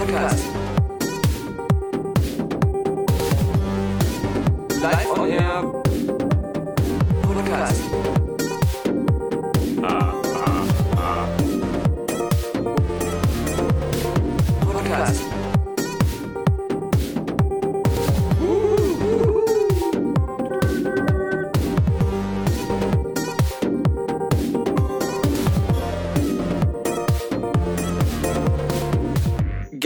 Podcast. Live on Air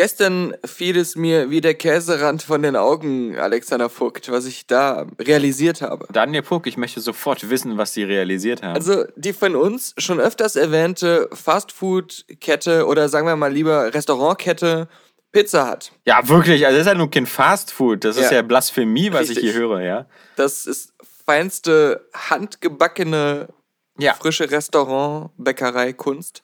Gestern fiel es mir wie der Käserand von den Augen, Alexander Vogt, was ich da realisiert habe. Daniel Puck, ich möchte sofort wissen, was Sie realisiert haben. Also die von uns schon öfters erwähnte Fastfood-Kette oder sagen wir mal lieber Restaurantkette Pizza Hut. ja, wirklich, also das ist ja nur kein Fast Food, das ist Ja. ja Blasphemie, was ich Richtig. hier höre, ja. Das ist feinste handgebackene Ja. frische Restaurant, Bäckerei, Kunst.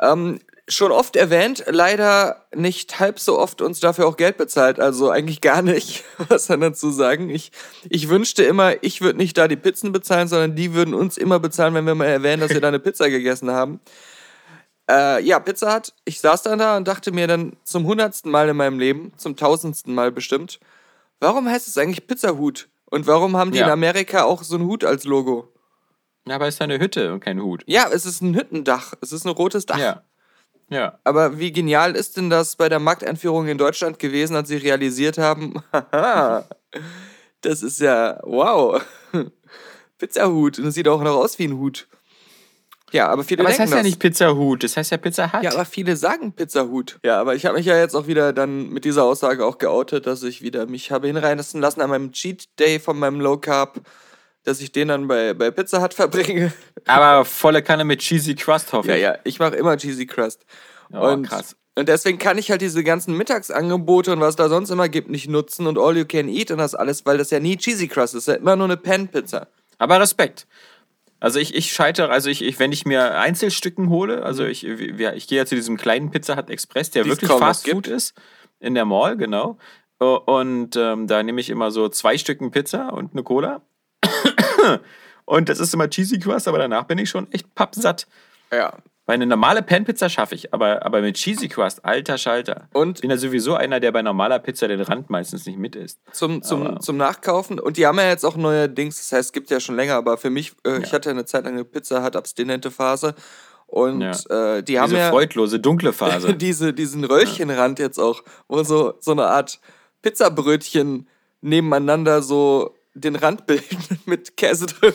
Ähm, schon oft erwähnt, leider nicht halb so oft uns dafür auch Geld bezahlt, also eigentlich gar nicht, was dann dazu sagen. Ich, ich wünschte immer, ich würde nicht da die Pizzen bezahlen, sondern die würden uns immer bezahlen, wenn wir mal erwähnen, dass wir da eine Pizza gegessen haben. Äh, ja, Pizza hat. Ich saß dann da und dachte mir dann zum hundertsten Mal in meinem Leben, zum tausendsten Mal bestimmt, warum heißt es eigentlich Pizzahut? Und warum haben die Ja. in Amerika auch so einen Hut als Logo? Ja, aber es ist ja eine Hütte und kein Hut. Ja, es ist ein Hüttendach. Es ist ein rotes Dach. Ja. Ja. Aber wie genial ist denn das bei der Markteinführung in Deutschland gewesen, als sie realisiert haben, haha, das ist ja, wow, Pizzahut. Und das sieht auch noch aus wie ein Hut. Ja, aber viele Aber denken heißt ja das. nicht Pizzahut, das heißt ja Pizza Hut. Ja, aber viele sagen Pizzahut. Ja, aber ich habe mich ja jetzt auch wieder dann mit dieser Aussage auch geoutet, dass ich wieder mich habe hinreißen lassen an meinem Cheat Day von meinem Low Carb, dass ich den dann bei, bei Pizza Hut verbringe. aber volle Kanne mit Cheesy Crust, hoffe Ja, ich. ja, ich mache immer Cheesy Crust. Oh, und, krass. und deswegen kann ich halt diese ganzen Mittagsangebote und was da sonst immer gibt, nicht nutzen und All You Can Eat und das alles, weil das ja nie Cheesy Crust ist, ja immer nur eine Pan-Pizza. Aber Respekt. Also ich, ich scheitere, also ich, ich, wenn ich mir Einzelstücken hole, also ich, wir- ich gehe ja zu diesem kleinen Pizza Hut Express, der Mhm. Die es wirklich Fast Food ist, in der Mall, genau. Und ähm, da nehme ich immer so zwei Stücken Pizza und eine Cola. Und das ist immer Cheesy Crust, aber danach bin ich schon echt pappsatt. Ja. Weil eine normale Pan-Pizza schaffe ich, aber, aber mit Cheesy Crust, alter Schalter. Und- ich bin ja sowieso einer, der bei normaler Pizza den Rand meistens nicht mit isst. Zum, zum, Aber- zum Nachkaufen. Und die haben ja jetzt auch neue Dings, das heißt, es gibt ja schon länger, aber für mich, äh, ich hatte eine Zeit lang eine Pizza Hut abstinente Phase. Und Ja. äh, die haben Diese ja freudlose, dunkle Phase. diese, diesen Röllchenrand jetzt auch, wo so, so eine Art Pizzabrötchen nebeneinander so den Rand bilden mit Käse drin.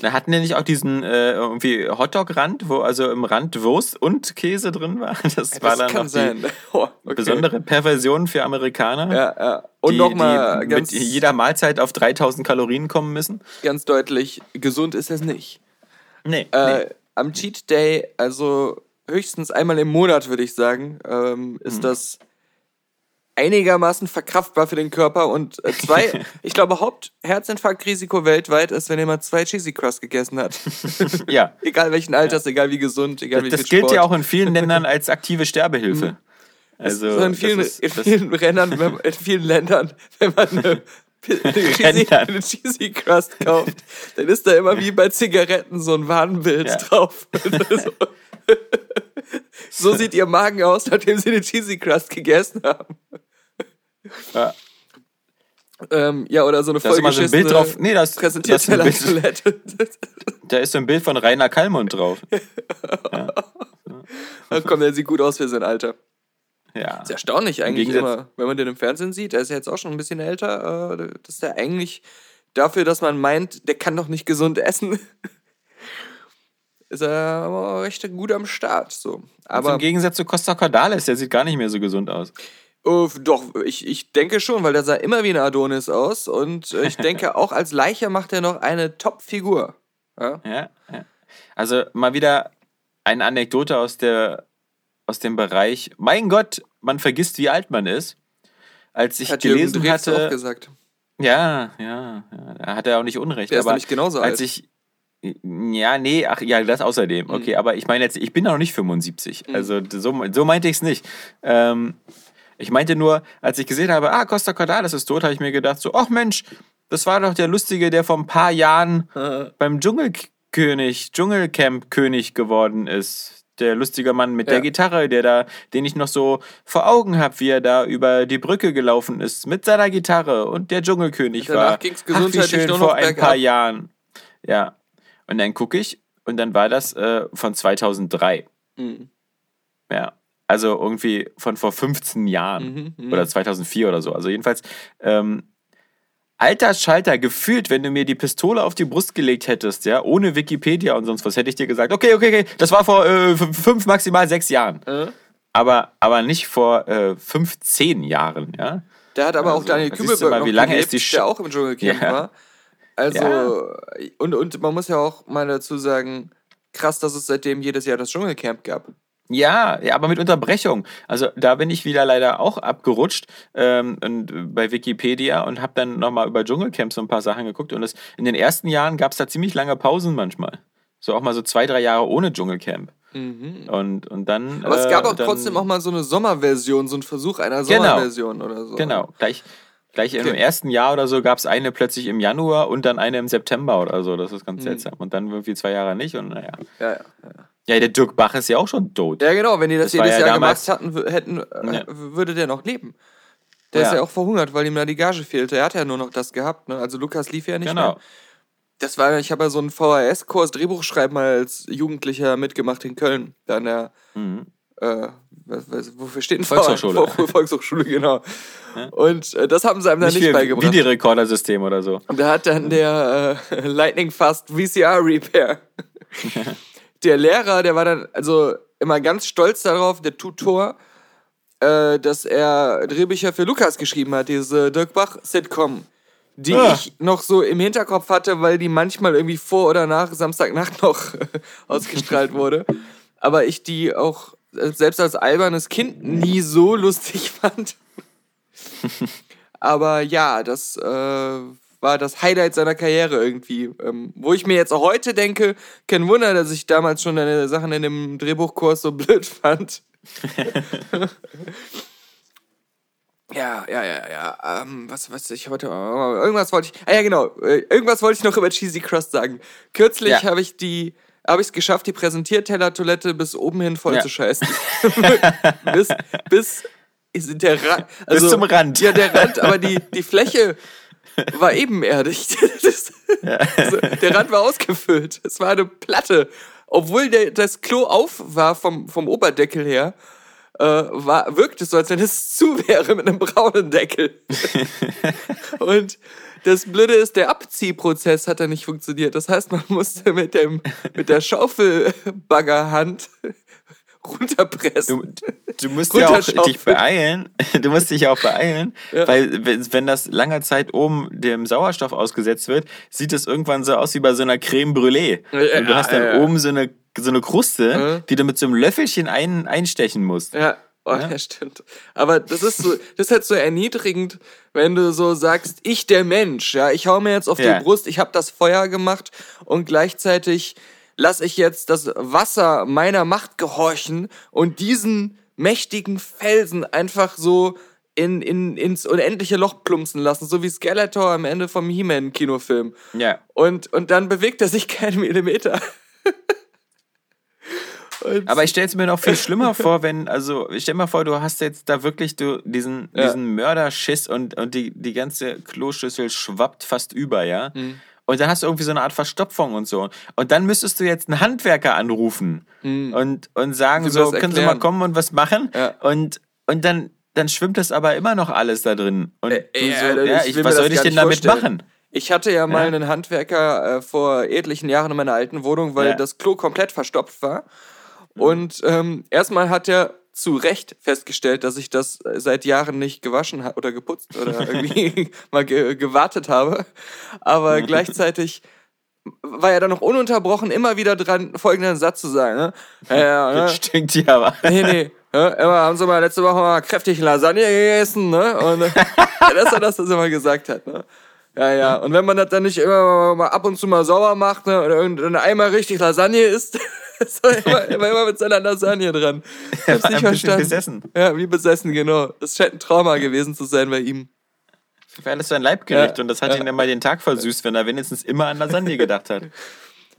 Da hatten die nicht auch diesen äh, irgendwie Hotdog-Rand, wo also im Rand Wurst und Käse drin war? Das, war dann kann noch sein. Oh, okay. besondere Perversion für Amerikaner, Ja, ja. Und die, nochmal mit jeder Mahlzeit auf 3000 Kalorien kommen müssen. ganz deutlich, gesund ist es nicht. Nee. Äh, Am Cheat Day, also höchstens einmal im Monat, würde ich sagen, ähm, ist das einigermaßen verkraftbar für den Körper. Und äh, zwei, ich glaube, Hauptherzinfarktrisiko weltweit ist, wenn jemand zwei Cheesy Crust gegessen hat. ja. egal welchen Alters, egal wie gesund, egal wie Das viel gilt Sport. ja auch in vielen Ländern als aktive Sterbehilfe. Also, so in vielen, das ist, in das, vielen Ländern, wenn, man- in vielen Ländern, wenn man eine, eine, cheesy, eine cheesy Crust kauft, dann ist da immer wie bei Zigaretten so ein Warnbild Ja. drauf. so, so sieht ihr Magen aus, nachdem sie eine cheesy Crust gegessen haben. Ja. Ähm, ja, oder so eine da ist immer so ein Bild drauf. Nee, das, das ist ein Bild, da ist so ein Bild von Rainer Kallmund drauf. Dann kommt er sieht gut aus für sein Alter. Ja. ist erstaunlich eigentlich immer, wenn man den im Fernsehen sieht. Er ist ja jetzt auch schon ein bisschen älter. Äh, dass der eigentlich dafür, dass man meint, der kann doch nicht gesund essen, ist er aber recht gut am Start. So. Aber im Gegensatz zu Costa Cordalis, der sieht gar nicht mehr so gesund aus. Äh, doch, ich, ich denke schon, weil der sah immer wie ein Adonis aus. Und äh, ich denke, auch als Leicher macht er noch eine Top-Figur. Ja? Ja, ja. Also mal wieder eine Anekdote aus, der, aus dem Bereich, mein Gott, man vergisst, wie alt man ist. Als ich Hat Jürgen gelesen auch hatte, gesagt. ja, ja, ja, da hat er auch nicht Unrecht. Der ist aber nämlich genauso als alt. ich, ja, nee, ach ja, das außerdem. Okay, aber ich meine jetzt, ich bin noch nicht 75. Also so, so meinte ich es nicht. Ähm, ich meinte nur, als ich gesehen habe, ah, Costa Cordalis ist tot, habe ich mir gedacht, so, ach Mensch, das war doch der Lustige, der vor ein paar Jahren beim Dschungelkönig, Dschungelcamp-König geworden ist. der lustige Mann mit Ja. der Gitarre, der da, den ich noch so vor Augen habe, wie er da über die Brücke gelaufen ist mit seiner Gitarre und der Dschungelkönig Und danach war. ging's Ach, wie gesundheitlich schön nur noch vor ein paar Jahren. Ja. Und dann gucke ich und dann war das äh, von 2003. Mhm. Ja. Also irgendwie von vor 15 Jahren Mhm, mhm. oder 2004 oder so. Also jedenfalls ähm, alter Schalter gefühlt, wenn du mir die Pistole auf die Brust gelegt hättest, ja, ohne Wikipedia und sonst was, hätte ich dir gesagt, okay, okay, okay, das war vor äh, fünf, maximal sechs Jahren. Äh? Aber, aber nicht vor äh, 15 Jahren, ja. Der hat aber auch Also, Daniel da siehst du Kübelberg mal, wie lange gelebt, ist die Sch- der auch im Dschungelcamp Ja. war. Also, Ja. und, und man muss ja auch mal dazu sagen, krass, dass es seitdem jedes Jahr das Dschungelcamp gab. Ja, ja, aber mit Unterbrechung. Also da bin ich wieder leider auch abgerutscht ähm, und, äh, bei Wikipedia und habe dann nochmal über Dschungelcamp so ein paar Sachen geguckt. Und das, in den ersten Jahren gab es da ziemlich lange Pausen manchmal. So auch mal so zwei, drei Jahre ohne Dschungelcamp. Und, und dann. Mhm. Aber es äh, gab auch dann, trotzdem auch mal so eine Sommerversion, so einen Versuch einer Genau. Sommerversion oder so. Genau, gleich, gleich im Okay. ersten Jahr oder so gab es eine plötzlich im Januar und dann eine im September oder so. Das ist Mhm. ganz seltsam. Und dann irgendwie zwei Jahre nicht und naja. Ja, ja. Ja, der Dirk Bach ist ja auch schon tot. ja, genau, wenn die das, Das jedes ja Jahr gemacht hatten, hätten, äh, Ja. würde der noch leben. Der ist Ja. ja auch verhungert, weil ihm da die Gage fehlte. Er hat ja nur noch das gehabt, ne? Also Lukas lief ja nicht Genau. mehr. Das war, ich habe ja so einen VHS-Kurs Drehbuchschreiben mal als Jugendlicher mitgemacht in Köln. Da an der, Mhm. äh, was, was, wofür steht ein Volkshochschule. VHS? Volkshochschule, genau. Und äh, das haben sie einem dann Nicht nicht beigebracht. Videorekordersystem oder so. Und da hat dann der äh, Lightning Fast VCR Repair. der Lehrer, der war dann also immer ganz stolz darauf, der Tutor, äh, dass er Drehbücher für Lukas geschrieben hat, diese Dirk Bach Sitcom, die Ah. ich noch so im Hinterkopf hatte, weil die manchmal irgendwie vor oder nach Samstagnacht noch ausgestrahlt wurde. Aber ich die auch äh, selbst als albernes Kind nie so lustig fand. Aber ja, das äh, war das Highlight seiner Karriere irgendwie. Ähm, wo ich mir jetzt auch heute denke, kein Wunder, dass ich damals schon deine Sachen in dem Drehbuchkurs so blöd fand. ja, ja, ja, ja. Ähm, was, was ich heute. oh, irgendwas wollte ich. Ah ja, genau. Äh, irgendwas wollte ich noch über Cheesy Crust sagen. Kürzlich Ja. habe ich die. Habe ich es geschafft, die Präsentierteller-Toilette bis oben hin voll Ja. zu scheißen. bis, bis der Rand. Also, zum Rand. Ja, der Rand, aber die, die Fläche war ebenerdig. Das, also, der Rand war ausgefüllt. Es war eine Platte. Obwohl der, das Klo auf war vom, vom Oberdeckel her, äh, war, wirkte es so, als wenn es zu wäre mit einem braunen Deckel. Und das Blöde ist, der Abziehprozess hat da nicht funktioniert. Das heißt, man musste mit, dem, mit der Schaufelbaggerhand runterpressen. Du, du musst ja auch dich beeilen. Du musst dich auch beeilen, Ja. weil wenn, das lange Zeit oben dem Sauerstoff ausgesetzt wird, sieht es irgendwann so aus wie bei so einer Creme Brûlée. Ja, Und du hast dann ja, ja. oben so eine, so eine Kruste, Ja. die du mit so einem Löffelchen ein, einstechen musst. Ja, oh, ja. stimmt. Aber das ist so, das ist halt so erniedrigend, wenn du so sagst, ich der Mensch, ja, ich hau mir jetzt auf Ja. die Brust, ich habe das Feuer gemacht und gleichzeitig lasse ich jetzt das Wasser meiner Macht gehorchen und diesen mächtigen Felsen einfach so in, in, ins unendliche Loch plumpsen lassen, so wie Skeletor am Ende vom He-Man-Kinofilm. Ja. Und, und dann bewegt er sich keinen Millimeter. Aber ich stelle es mir noch viel schlimmer vor, wenn, also, stell dir mal vor, du hast jetzt da wirklich du, diesen, Ja. diesen Mörderschiss und, und die, die ganze Kloschüssel schwappt fast über, ja? Mhm. Und dann hast du irgendwie so eine Art Verstopfung und so. Und dann müsstest du jetzt einen Handwerker anrufen und, und sagen Wie so, können Sie mal kommen und was machen? Ja. Und, und dann, dann schwimmt das aber immer noch alles da drin. Und Äh, ja, so, ja, ich was soll ich denn damit vorstellen. machen? Ich hatte ja mal Ja. einen Handwerker äh, vor etlichen Jahren in meiner alten Wohnung, weil Ja. das Klo komplett verstopft war. Und ähm, erstmal hat er zu Recht festgestellt, dass ich das äh, seit Jahren nicht gewaschen habe oder geputzt oder irgendwie mal ge gewartet habe. Aber gleichzeitig war er dann noch ununterbrochen immer wieder dran, folgenden Satz zu sagen. Ne? Ja, ja, ne? Das stinkt hier aber. Nee, nee. Ja, immer haben sie mal letzte Woche mal kräftig Lasagne gegessen, ne? Und äh, er das, das immer gesagt hat, ne? Ja, ja. Und wenn man das dann nicht immer mal ab und zu mal sauber macht, ne? Oder irgendein einmal richtig Lasagne isst, ist er immer, immer, immer mit seiner Lasagne dran. Ich hab's war nicht ein verstanden. besessen. Ja, wie besessen, genau. Das scheint ein Trauma gewesen zu sein bei ihm. War alles sein Leibgericht Ja. und das hat Ja. ihn dann mal den Tag versüßt, wenn er wenigstens immer an Lasagne gedacht hat.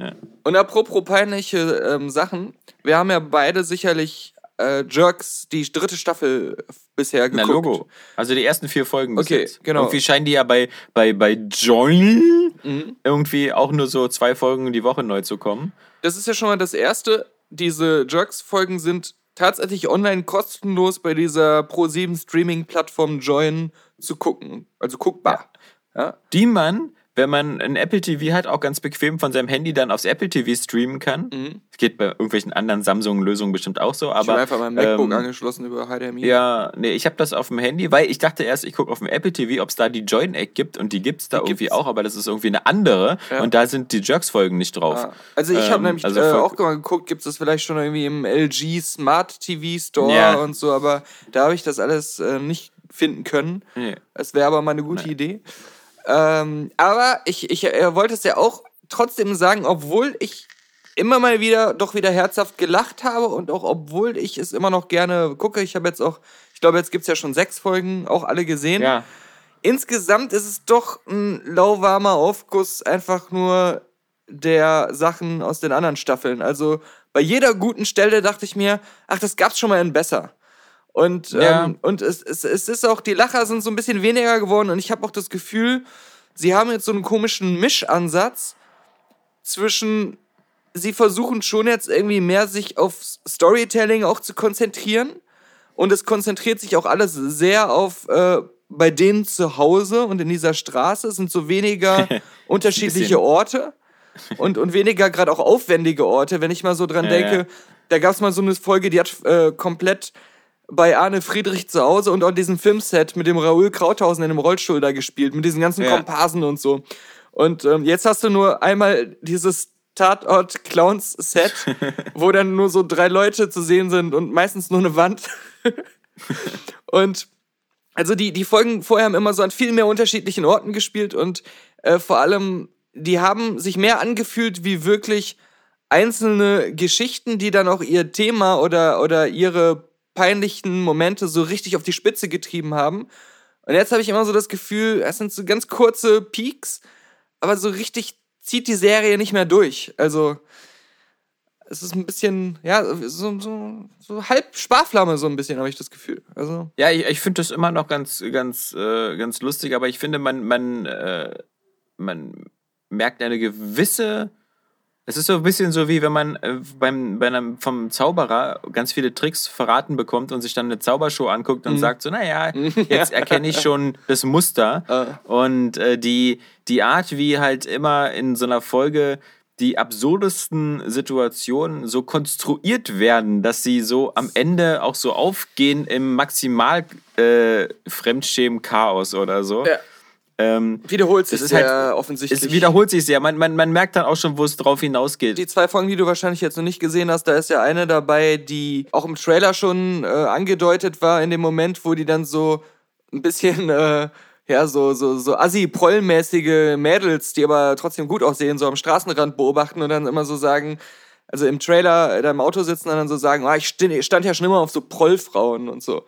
Ja. Und apropos peinliche ähm, Sachen, wir haben ja beide sicherlich äh, Jerks die dritte Staffel bisher Na, geguckt. Logo. Also die ersten vier Folgen bis Okay, jetzt. genau. Irgendwie scheinen die ja bei, bei, bei Join Mhm. irgendwie auch nur so zwei Folgen die Woche neu zu kommen. Das ist ja schon mal das Erste. Diese Jerks-Folgen sind tatsächlich online kostenlos bei dieser Pro7 Streaming-Plattform Join zu gucken. Also guckbar. Ja. Die man, wenn man ein Apple TV hat, auch ganz bequem von seinem Handy dann aufs Apple TV streamen kann. Das geht bei irgendwelchen anderen Samsung-Lösungen bestimmt auch so. Mhm. Ich habe Aber einfach mein MacBook ähm, angeschlossen über HDMI. Ja, nee, ich habe das auf dem Handy, weil ich dachte erst, ich gucke auf dem Apple TV, ob es da die Join-App gibt und die gibt's da irgendwie gibt's. auch, aber das ist irgendwie eine andere Ja. und da sind die Jerks-Folgen nicht drauf. Ah. Also ich habe Ähm, nämlich also äh, auch mal geguckt, gibt es das vielleicht schon irgendwie im LG Smart TV Store Ja. und so, aber da habe ich das alles äh, nicht finden können. Nee. Es wäre aber mal eine gute Idee. Ähm, aber ich, ich äh, wollte es ja auch trotzdem sagen, obwohl ich immer mal wieder doch wieder herzhaft gelacht habe und auch obwohl ich es immer noch gerne gucke. Ich habe jetzt auch, ich glaube, jetzt gibt es ja schon sechs Folgen, auch alle gesehen. Ja, Insgesamt ist es doch ein lauwarmer Aufguss einfach nur der Sachen aus den anderen Staffeln. Also bei jeder guten Stelle dachte ich mir, ach, das gab's schon mal in besser. Und, Ja. ähm, und es, es, es ist auch, die Lacher sind so ein bisschen weniger geworden und ich habe auch das Gefühl, sie haben jetzt so einen komischen Mischansatz zwischen, sie versuchen schon jetzt irgendwie mehr sich auf Storytelling auch zu konzentrieren und es konzentriert sich auch alles sehr auf äh, bei denen zu Hause und in dieser Straße Es sind so weniger unterschiedliche Orte und, und weniger gerade auch aufwendige Orte. Wenn ich mal so dran Ja, denke, ja. da gab es mal so eine Folge, die hat äh, komplett bei Arne Friedrich zu Hause und auch diesem Filmset mit dem Raoul Krauthausen in dem Rollstuhl da gespielt, mit diesen ganzen Ja. Komparsen und so. Und ähm, jetzt hast du nur einmal dieses Tatort-Clowns-Set, wo dann nur so drei Leute zu sehen sind und meistens nur eine Wand. und also die, die Folgen vorher haben immer so an viel mehr unterschiedlichen Orten gespielt und äh, vor allem, die haben sich mehr angefühlt wie wirklich einzelne Geschichten, die dann auch ihr Thema oder, oder ihre peinlichen Momente so richtig auf die Spitze getrieben haben. Und jetzt habe ich immer so das Gefühl, es sind so ganz kurze Peaks, aber so richtig zieht die Serie nicht mehr durch. Also es ist ein bisschen, ja, so, so, so halb Sparflamme so ein bisschen, habe ich das Gefühl. Also Ja, ich, ich finde das immer noch ganz, ganz, äh, ganz lustig, aber ich finde, man, man, äh, man merkt eine gewisse. Es ist so ein bisschen so, wie wenn man äh, beim, bei einem, vom Zauberer ganz viele Tricks verraten bekommt und sich dann eine Zaubershow anguckt und sagt so, naja, jetzt erkenne ich schon das Muster. Ah. Und äh, die, die Art, wie halt immer in so einer Folge die absurdesten Situationen so konstruiert werden, dass sie so am Ende auch so aufgehen im maximal äh, Fremdschämen-Chaos oder so. Ja. Ähm, wiederholt sich sehr halt- offensichtlich. es wiederholt sich sehr. Man, man, man merkt dann auch schon, wo es drauf hinausgeht. die zwei Folgen, die du wahrscheinlich jetzt noch nicht gesehen hast, da ist ja eine dabei, die auch im Trailer schon äh, angedeutet war, in dem Moment, wo die dann so ein bisschen, äh, ja, so, so, so assi-prollmäßige Mädels, die aber trotzdem gut aussehen, so am Straßenrand beobachten und dann immer so sagen, also im Trailer da im Auto sitzen und dann so sagen, ah, ich st- stand ja schon immer auf so Prollfrauen und so.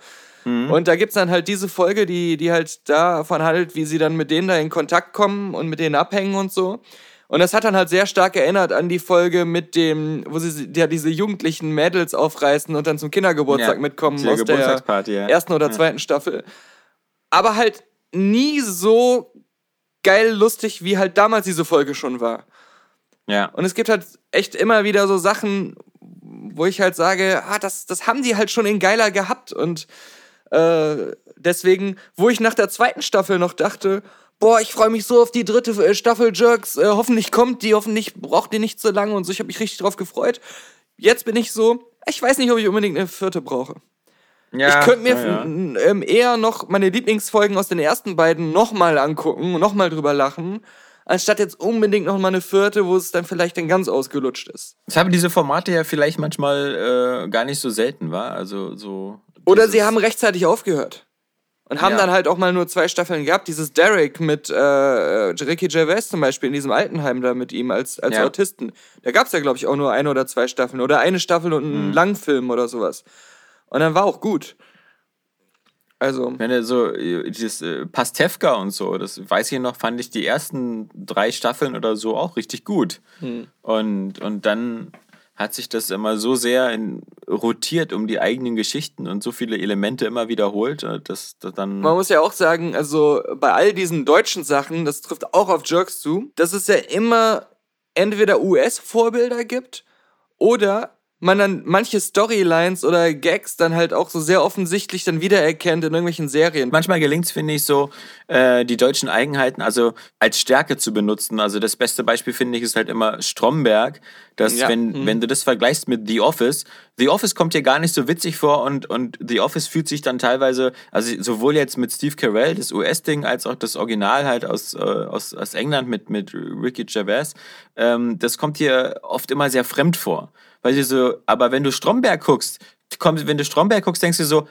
Und da gibt's dann halt diese Folge, die, die halt davon handelt, wie sie dann mit denen da in Kontakt kommen und mit denen abhängen und so. Und das hat dann halt sehr stark erinnert an die Folge mit dem, wo sie ja diese jugendlichen Mädels aufreißen und dann zum Kindergeburtstag Ja, mitkommen aus der Geburtstagsparty, ja. ersten oder zweiten Staffel. Aber halt nie so geil lustig, wie halt damals diese Folge schon war. ja. Und es gibt halt echt immer wieder so Sachen, wo ich halt sage, ah, das, das haben die halt schon in geiler gehabt. Und äh, deswegen, wo ich nach der zweiten Staffel noch dachte, boah, ich freue mich so auf die dritte äh, Staffel Jerks, äh, hoffentlich kommt die, hoffentlich braucht die nicht so lange und so, ich habe mich richtig drauf gefreut. Jetzt bin ich so, ich weiß nicht, ob ich unbedingt eine vierte brauche. ja ich könnte mir ja, ähm, eher noch meine Lieblingsfolgen aus den ersten beiden nochmal angucken und nochmal drüber lachen, anstatt jetzt unbedingt noch mal eine vierte, wo es dann vielleicht dann ganz ausgelutscht ist. Ich habe diese Formate ja vielleicht manchmal äh, gar nicht so selten, war. Also so. Oder sie haben rechtzeitig aufgehört. Und haben Ja. dann halt auch mal nur zwei Staffeln gehabt. Dieses Derek mit äh, äh, Ricky Gervais zum Beispiel in diesem Altenheim da mit ihm als, als Ja. Autisten. Da gab es ja, glaube ich, auch nur eine oder zwei Staffeln. Oder eine Staffel und einen Mhm. Langfilm oder sowas. Und dann war auch gut. Also, Wenn er so, dieses äh, Pastewka und so, das weiß ich noch, fand ich die ersten drei Staffeln oder so auch richtig gut. Hm. Und, und dann hat sich das immer so sehr in, rotiert um die eigenen Geschichten und so viele Elemente immer wiederholt, äh, dass, dass dann. man muss ja auch sagen, also bei all diesen deutschen Sachen, das trifft auch auf Jerks zu, dass es ja immer entweder US-Vorbilder gibt oder man dann manche Storylines oder Gags dann halt auch so sehr offensichtlich dann wiedererkennt in irgendwelchen Serien. Manchmal gelingt es, finde ich, so äh, die deutschen Eigenheiten also als Stärke zu benutzen. Also das beste Beispiel, finde ich, ist halt immer Stromberg. Dass, Ja. wenn, Mhm. wenn du das vergleichst mit The Office, The Office kommt dir gar nicht so witzig vor und, und The Office fühlt sich dann teilweise, also sowohl jetzt mit Steve Carell, das US-Ding, als auch das Original halt aus, äh, aus, aus England mit, mit Ricky Gervais, ähm, das kommt dir oft immer sehr fremd vor. Weil du so, aber wenn du Stromberg guckst, kommt, wenn du Stromberg guckst, denkst du so,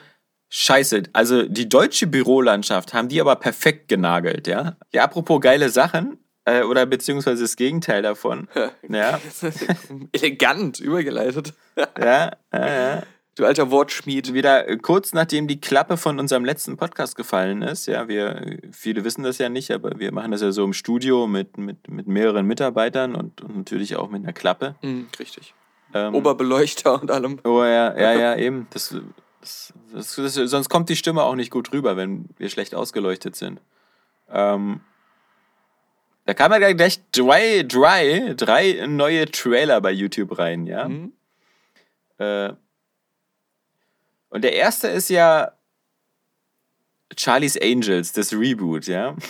Scheiße, also die deutsche Bürolandschaft haben die aber perfekt genagelt, ja. Ja, apropos geile Sachen, äh, oder beziehungsweise das Gegenteil davon. ja, Elegant übergeleitet. ja, ja, ja. Du alter Wortschmied. Wieder kurz nachdem die Klappe von unserem letzten Podcast gefallen ist, ja, wir, viele wissen das ja nicht, aber wir machen das ja so im Studio mit, mit, mit mehreren Mitarbeitern und, und natürlich auch mit einer Klappe. Hm, richtig. Ähm, Oberbeleuchter und allem. Oh ja, ja, ja, eben. Das, das, das, das, sonst kommt die Stimme auch nicht gut rüber, wenn wir schlecht ausgeleuchtet sind. Ähm, da kamen ja gleich drei, drei, drei neue Trailer bei YouTube rein, ja. Mhm. Äh, und der erste ist ja Charlie's Angels, das Reboot, ja.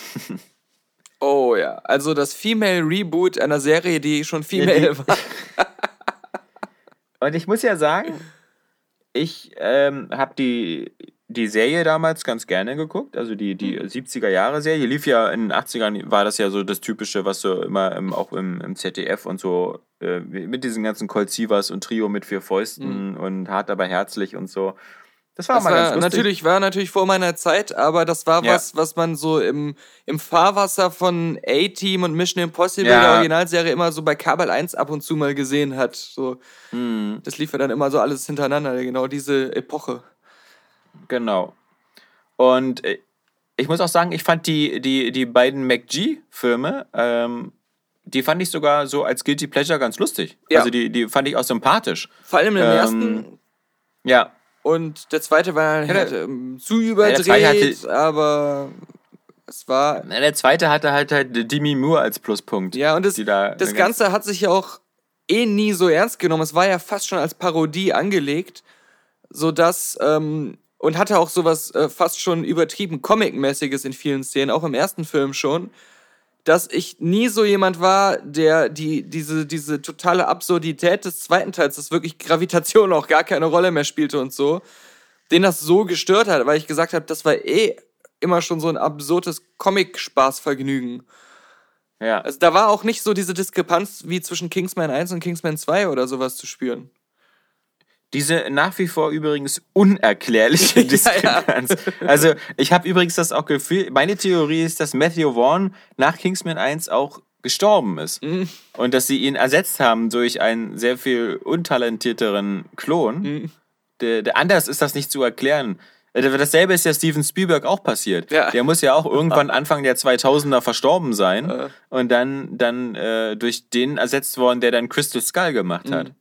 Oh ja, also das Female Reboot einer Serie, die schon Female Ja, die- war. Und ich muss ja sagen, ich ähm, habe die, die Serie damals ganz gerne geguckt. Also die, die 70er-Jahre-Serie. Lief ja in den 80ern, war das ja so das Typische, was so immer im, auch im, im ZDF und so äh, mit diesen ganzen Colt Sievers und Trio mit vier Fäusten und hart aber herzlich und so. Das war Das mal war, ganz lustig. natürlich, war natürlich vor meiner Zeit, aber das war Ja. was, was man so im, im Fahrwasser von A-Team und Mission Impossible, Ja. der Originalserie, immer so bei Kabel 1 ab und zu mal gesehen hat. So, Hm, das lief ja dann immer so alles hintereinander, genau diese Epoche. genau. Und äh, ich muss auch sagen, ich fand die, die, die beiden McG-Filme, ähm, die fand ich sogar so als Guilty Pleasure ganz lustig. Ja. Also die, die fand ich auch sympathisch. Vor allem im Ähm, ersten Ja, und der zweite war halt, ähm, zu überdreht, hatte- aber es war Na, der zweite hatte halt halt Demi Moore als Pluspunkt. Ja, und das, da das Ganze hat sich ja auch eh nie so ernst genommen. Es war ja fast schon als Parodie angelegt, sodass, ähm, und hatte auch sowas äh, fast schon übertrieben Comic-mäßiges in vielen Szenen, auch im ersten Film schon, dass ich nie so jemand war, der die, diese, diese totale Absurdität des zweiten Teils, dass wirklich Gravitation auch gar keine Rolle mehr spielte und so, den das so gestört hat, weil ich gesagt habe, das war eh immer schon so ein absurdes Comic-Spaßvergnügen. Ja, Also da war auch nicht so diese Diskrepanz wie zwischen Kingsman 1 und Kingsman 2 oder sowas zu spüren. Diese nach wie vor übrigens unerklärliche Ja, ja. Diskrepanz. Also, ich habe übrigens das auch Gefühl, meine Theorie ist, dass Matthew Vaughn nach Kingsman 1 auch gestorben ist. Mhm. Und dass sie ihn ersetzt haben durch einen sehr viel untalentierteren Klon. Mhm. Der, der, anders ist das nicht zu erklären. Äh, Dasselbe ist ja Steven Spielberg auch passiert. Ja. Der muss ja auch irgendwann Anfang der 2000er verstorben sein Äh. und dann, dann äh, durch den ersetzt worden, der dann Crystal Skull gemacht Mhm.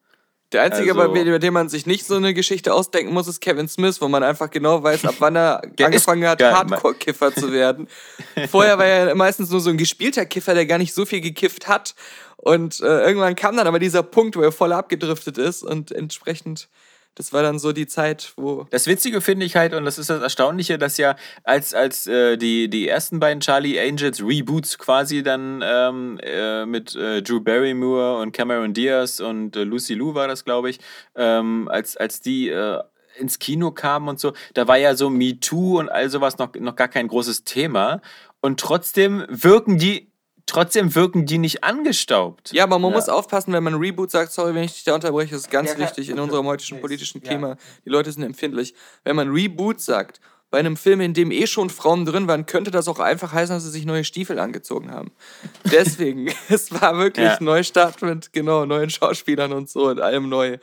Der einzige, Also- bei, bei dem man sich nicht so eine Geschichte ausdenken muss, ist Kevin Smith, wo man einfach genau weiß, ab wann er angefangen hat, Hardcore-Kiffer zu werden. Vorher war er meistens nur so ein gespielter Kiffer, der gar nicht so viel gekifft hat. Und äh, irgendwann kam dann aber dieser Punkt, wo er voll abgedriftet ist und entsprechend, das war dann so die Zeit, wo Das Witzige finde ich halt, und das ist das Erstaunliche, dass ja als, als äh, die, die ersten beiden Charlie Angels Reboots quasi dann ähm, äh, mit äh, Drew Barrymore und Cameron Diaz und äh, Lucy Liu war das, glaube ich, ähm, als, als die äh, ins Kino kamen und so, da war ja so Me Too und all sowas noch, noch gar kein großes Thema. Und trotzdem wirken die, trotzdem wirken die nicht angestaubt. Ja, aber man Ja. muss aufpassen, wenn man Reboot sagt, sorry, wenn ich dich da unterbreche, das ist ganz Ja, wichtig in unserem heutigen politischen ja. Klima. Die Leute sind empfindlich. Wenn man Reboot sagt, bei einem Film, in dem eh schon Frauen drin waren, könnte das auch einfach heißen, dass sie sich neue Stiefel angezogen haben. Deswegen, es war wirklich Ja. Neustart mit genau neuen Schauspielern und so und allem neu.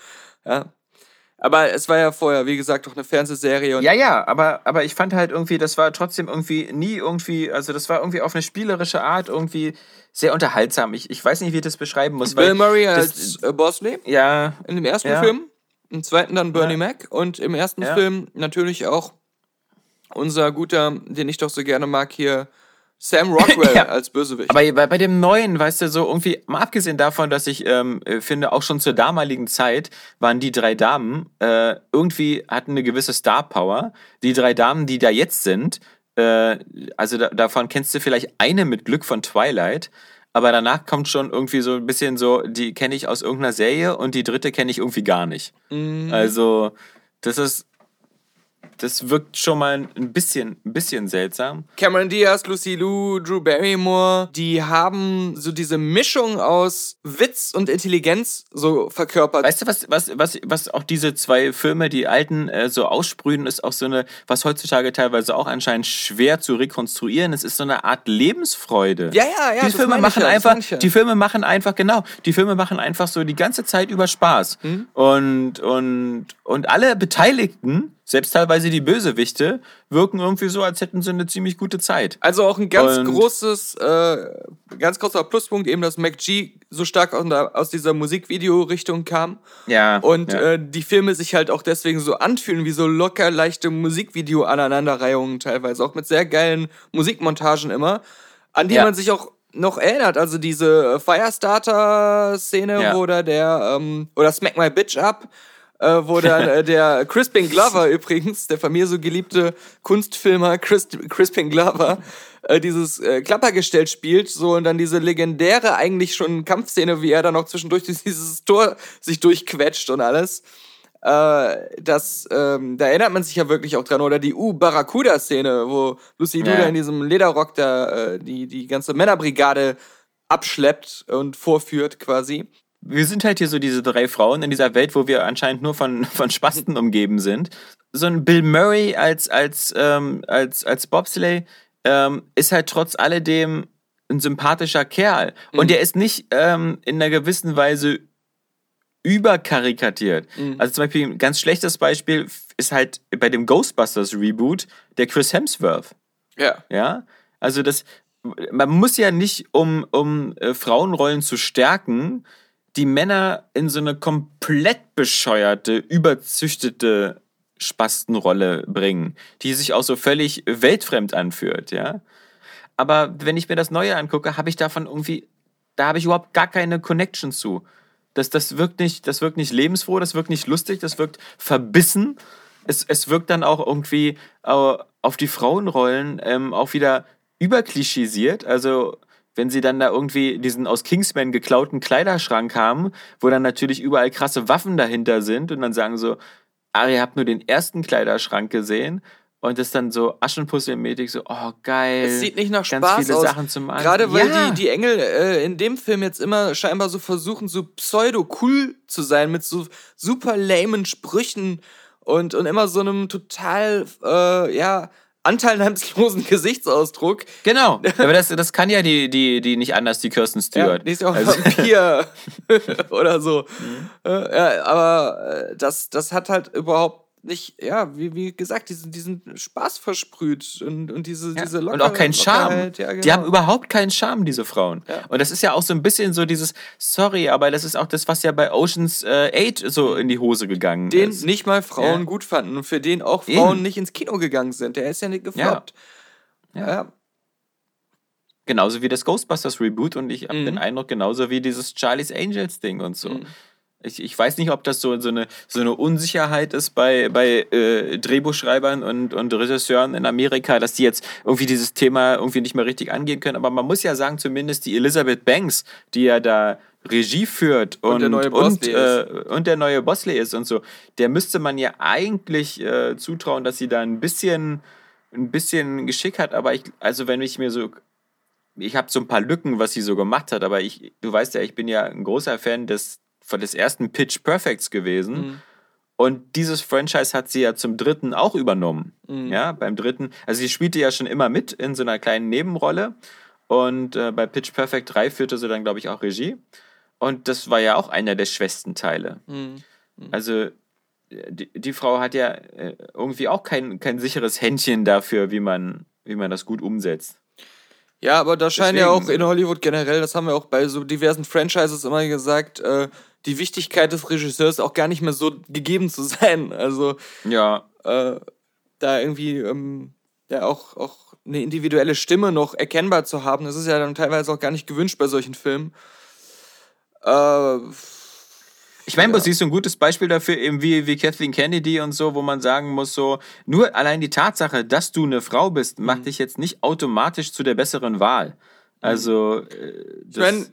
Ja. Aber es war ja vorher, wie gesagt, doch eine Fernsehserie und Ja, ja, aber, aber ich fand halt irgendwie, das war trotzdem irgendwie nie irgendwie, also das war irgendwie auf eine spielerische Art irgendwie sehr unterhaltsam. Ich, ich weiß nicht, wie ich das beschreiben muss. Bill Murray als äh, Bosley Ja, in dem ersten Ja. Film, im zweiten dann Bernie Ja. Mac und im ersten Ja. Film natürlich auch unser guter, den ich doch so gerne mag hier, Sam Rockwell Ja. als Bösewicht. Aber bei, bei dem neuen, weißt du, so irgendwie, mal abgesehen davon, dass ich ähm, äh, finde, auch schon zur damaligen Zeit waren die drei Damen äh, irgendwie hatten eine gewisse Star Power. Die drei Damen, die da jetzt sind, äh, also da, davon kennst du vielleicht eine mit Glück von Twilight. Aber danach kommt schon irgendwie so ein bisschen so, die kenne ich aus irgendeiner Serie und die dritte kenne ich irgendwie gar nicht. Also, das ist, das wirkt schon mal ein bisschen, ein bisschen seltsam. Cameron Diaz, Lucy Liu, Drew Barrymore, die haben so diese Mischung aus Witz und Intelligenz so verkörpert. Weißt du, was, was, was, was auch diese zwei Filme, die alten, äh, so aussprühen, ist auch so eine, was heutzutage teilweise auch anscheinend schwer zu rekonstruieren. Es ist so eine Art Lebensfreude. Ja, ja, ja, Die Filme machen ja, einfach, ja. die Filme machen einfach, genau, die Filme machen einfach so die ganze Zeit über Spaß. Mhm. Und, und, und alle Beteiligten, selbst teilweise die Bösewichte, wirken irgendwie so, als hätten sie eine ziemlich gute Zeit. Also auch ein ganz Und- großes, äh, ganz großer Pluspunkt eben, dass MacG so stark aus, aus dieser Musikvideo-Richtung kam. Ja. Und ja. äh, die Filme sich halt auch deswegen so anfühlen, wie so locker leichte Musikvideo-Aneinanderreihungen teilweise, auch mit sehr geilen Musikmontagen immer, an die Ja. man sich auch noch erinnert. Also diese Firestarter-Szene, Ja. wo da der, ähm, oder Smack My Bitch Up, äh, wo dann äh, der Crispin Glover übrigens, der von mir so geliebte Kunstfilmer Chris, Crispin Glover, äh, dieses äh, Klappergestell spielt, so und dann diese legendäre eigentlich schon Kampfszene, wie er dann noch zwischendurch durch dieses Tor sich durchquetscht und alles. Äh, das, ähm, da erinnert man sich ja wirklich auch dran. Oder die U-Barracuda-Szene, wo Lucy Ja. in diesem Lederrock da äh, die, die ganze Männerbrigade abschleppt und vorführt quasi. Wir sind halt hier so diese drei Frauen in dieser Welt, wo wir anscheinend nur von, von Spasten umgeben sind. So ein Bill Murray als, als, ähm, als, als Bobsleigh ähm, ist halt trotz alledem ein sympathischer Kerl. Und der ist nicht ähm, in einer gewissen Weise überkarikatiert. Also zum Beispiel ein ganz schlechtes Beispiel ist halt bei dem Ghostbusters Reboot der Chris Hemsworth. Ja. Ja, also das, man muss ja nicht, um, um äh, Frauenrollen zu stärken, die Männer in so eine komplett bescheuerte, überzüchtete Spastenrolle bringen, die sich auch so völlig weltfremd anfühlt, ja. Aber wenn ich mir das Neue angucke, habe ich davon irgendwie, da habe ich überhaupt gar keine Connection zu. Das, das, wirkt nicht, das wirkt nicht lebensfroh, das wirkt nicht lustig, das wirkt verbissen. Es, es wirkt dann auch irgendwie äh, auf die Frauenrollen ähm, auch wieder überklischisiert. Also wenn sie dann da irgendwie diesen aus Kingsman geklauten Kleiderschrank haben, wo dann natürlich überall krasse Waffen dahinter sind und dann sagen so, ah, ihr habt nur den ersten Kleiderschrank gesehen und das dann so Aschenputzelmäßig so, oh geil. Es sieht nicht nach ganz Spaß viele aus. Sachen zum An- Gerade weil Ja. die, die Engel äh, in dem Film jetzt immer scheinbar so versuchen, so pseudo-cool zu sein, mit so super lamen Sprüchen und, und immer so einem total, äh, ja, anteilnahmslosen Gesichtsausdruck. Genau, aber das, das kann ja die, die, die nicht anders, die Kirsten Ja, Stewart. die ist ja auch Also- Vampir oder so. Äh, ja, aber äh, das, das hat halt überhaupt nicht, ja, wie, wie gesagt, diesen, diesen Spaß versprüht und, und diese, diese und auch keinen Charme. Ja, genau. Die haben überhaupt keinen Charme, diese Frauen. Ja. Und das ist ja auch so ein bisschen so dieses, sorry, aber das ist auch das, was ja bei Oceans äh, 8 so in die Hose gegangen den ist. nicht mal Frauen Ja. gut fanden und für den auch Frauen Eben. nicht ins Kino gegangen sind. Der ist ja nicht gefloppt. Ja. Ja. Genauso wie das Ghostbusters Reboot und ich habe Mhm. den Eindruck, genauso wie dieses Charlie's Angels Ding und so. Mhm. Ich, ich weiß nicht, ob das so, so, eine, so eine Unsicherheit ist bei, bei äh, Drehbuchschreibern und, und Regisseuren in Amerika, dass die jetzt irgendwie dieses Thema irgendwie nicht mehr richtig angehen können. Aber man muss ja sagen, zumindest die Elizabeth Banks, die ja da Regie führt und, Und der neue und, Bosley äh, und der neue Bosley ist und so, der müsste man ja eigentlich äh, zutrauen, dass sie da ein bisschen, ein bisschen Geschick hat. Aber ich, also wenn ich mir so ich habe so ein paar Lücken, was sie so gemacht hat, aber ich, du weißt ja, ich bin ja ein großer Fan des, des ersten Pitch Perfects gewesen. Mhm. Und dieses Franchise hat sie ja zum dritten auch übernommen. Mhm. Ja, beim dritten. Also sie spielte ja schon immer mit in so einer kleinen Nebenrolle. Und äh, bei Pitch Perfect 3 führte sie dann, glaube ich, auch Regie. Und das war ja auch einer der schwächsten Teile. Mhm. Also die, die Frau hat ja äh, irgendwie auch kein, kein sicheres Händchen dafür, wie man, wie man das gut umsetzt. Ja, aber da scheint ja auch in Hollywood generell, das haben wir auch bei so diversen Franchises immer gesagt, äh, die Wichtigkeit des Regisseurs auch gar nicht mehr so gegeben zu sein. Also Ja, äh, da irgendwie ähm, ja auch, auch eine individuelle Stimme noch erkennbar zu haben, das ist ja dann teilweise auch gar nicht gewünscht bei solchen Filmen. Äh, Ich meine, Ja. ja. siehst du ein gutes Beispiel dafür, eben wie, wie Kathleen Kennedy und so, wo man sagen muss, so, nur allein die Tatsache, dass du eine Frau bist, Mhm. macht dich jetzt nicht automatisch zu der besseren Wahl. Also, äh, Ich das, meine,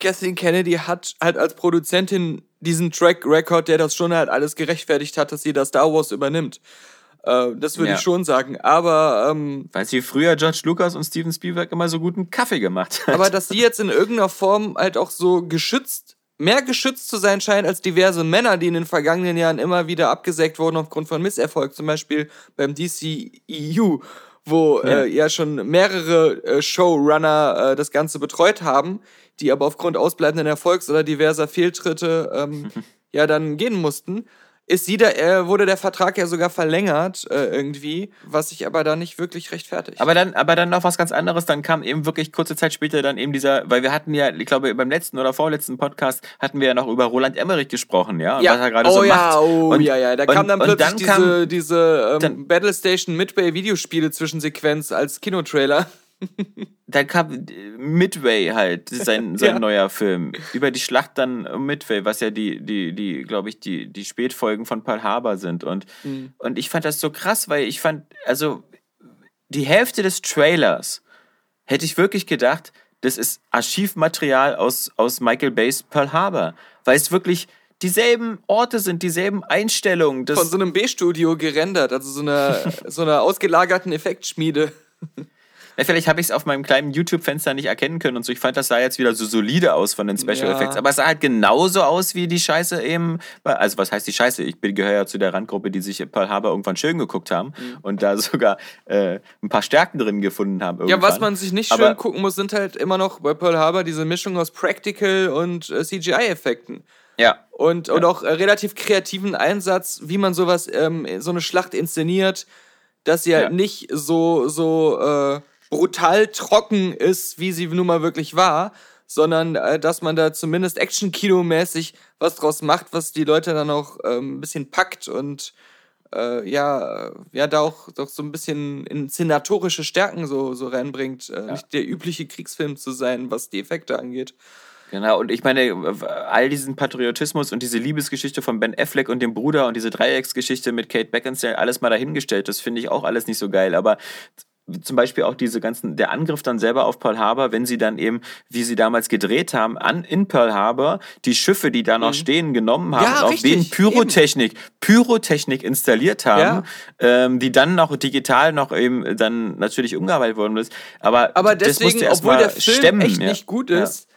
Kathleen Kennedy hat halt als Produzentin diesen Track Record, der das schon halt alles gerechtfertigt hat, dass sie das Star Wars übernimmt. Äh, das würde Ja. ich schon sagen. Aber, ähm, weil sie früher George Lucas und Steven Spielberg immer so guten Kaffee gemacht hat. aber dass sie jetzt in irgendeiner Form halt auch so geschützt, mehr geschützt zu sein scheint als diverse Männer, die in den vergangenen Jahren immer wieder abgesägt wurden aufgrund von Misserfolg, zum Beispiel beim DCEU, wo Ja. äh, ja schon mehrere äh, Showrunner äh, das Ganze betreut haben, die aber aufgrund ausbleibenden Erfolgs oder diverser Fehltritte ähm, ja dann gehen mussten. Ist sie da, äh, wurde der Vertrag ja sogar verlängert äh, irgendwie, was sich aber da nicht wirklich rechtfertigt. Aber dann, aber dann noch was ganz anderes. Dann kam eben wirklich kurze Zeit später dann eben dieser, weil wir hatten ja, ich glaube, beim letzten oder vorletzten Podcast hatten wir ja noch über Roland Emmerich gesprochen, ja, ja, was er gerade oh so ja, macht. oh Und- ja, ja. Da und- kam dann plötzlich dann diese, kam- diese ähm, dann- Battlestation Midway Videospiele Zwischensequenz als Kinotrailer. dann kam äh, Midway halt, sein, sein Ja. neuer Film. Über die Schlacht dann um Midway, was ja die, die, die, glaube ich, die, die Spätfolgen von Pearl Harbor sind. Und, Mhm. und ich fand das so krass, weil ich fand, also die Hälfte des Trailers hätte ich wirklich gedacht, das ist Archivmaterial aus, aus Michael Bays Pearl Harbor. Weil es wirklich dieselben Orte sind, dieselben Einstellungen. Von so einem B-Studio gerendert, also so einer, so einer ausgelagerten Effektschmiede. Ja, vielleicht habe ich es auf meinem kleinen YouTube-Fenster nicht erkennen können und so. Ich fand, das sah jetzt wieder so solide aus von den Special Ja. Effects. Aber es sah halt genauso aus wie die Scheiße eben. Also, was heißt die Scheiße? Ich gehöre ja zu der Randgruppe, die sich Pearl Harbor irgendwann schön geguckt haben Mhm. und da sogar äh, ein paar Stärken drin gefunden haben. Ja, Irgendwann. was man sich nicht schön Aber- gucken muss, sind halt immer noch bei Pearl Harbor diese Mischung aus Practical und äh, CGI-Effekten. Ja. Und, und auch äh, relativ kreativen Einsatz, wie man sowas, ähm, so eine Schlacht inszeniert, dass sie halt Ja. nicht so, so äh, brutal trocken ist, wie sie nun mal wirklich war, sondern äh, dass man da zumindest Action-Kino-mäßig was draus macht, was die Leute dann auch ähm, ein bisschen packt und äh, ja, äh, ja, da auch doch so ein bisschen inszenatorische Stärken so, so reinbringt. Äh, Nicht der übliche Kriegsfilm zu sein, was die Effekte angeht. Genau, und ich meine, all diesen Patriotismus und diese Liebesgeschichte von Ben Affleck und dem Bruder und diese Dreiecksgeschichte mit Kate Beckinsale, alles mal dahingestellt, das finde ich auch alles nicht so geil. Aber zum Beispiel auch diese ganzen, der Angriff dann selber auf Pearl Harbor, wenn sie dann eben, wie sie damals gedreht haben, an, in Pearl Harbor, die Schiffe, die da noch stehen, genommen haben Mhm. Ja, und auf denen Pyrotechnik, Pyrotechnik installiert haben, ähm, die dann noch digital noch eben dann natürlich umgearbeitet worden ist. Aber, Aber das musste deswegen, erst obwohl der Film stemmen, echt ja. nicht gut Ja. ist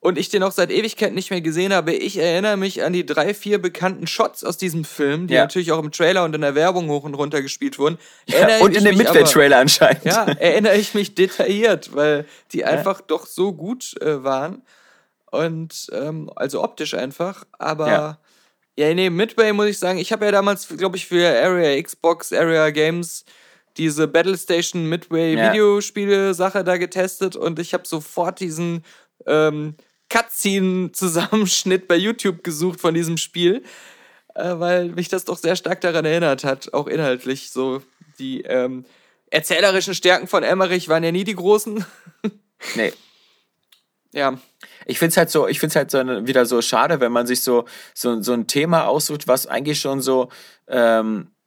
und ich den auch seit Ewigkeit nicht mehr gesehen habe, ich erinnere mich an die drei, vier bekannten Shots aus diesem Film, die Ja. natürlich auch im Trailer und in der Werbung hoch und runter gespielt wurden. Ja, und in dem Midway-Trailer anscheinend. Ja, erinnere ich mich detailliert, weil die einfach doch so gut äh, waren. Und ähm, also optisch einfach. Aber ja, nee, Midway muss ich sagen, ich habe ja damals, glaube ich, für Area Xbox, Area Games diese Battlestation Midway Ja. Videospiele-Sache da getestet und ich habe sofort diesen ähm, Cutscene-Zusammenschnitt bei YouTube gesucht von diesem Spiel, äh, weil mich das doch sehr stark daran erinnert hat, auch inhaltlich. So die ähm, erzählerischen Stärken von Emmerich waren ja nie die großen. Nee. ja, Ich finde es halt so, ich find's halt so wieder so schade, wenn man sich so, so, so ein Thema aussucht, was eigentlich schon so, ähm, äh,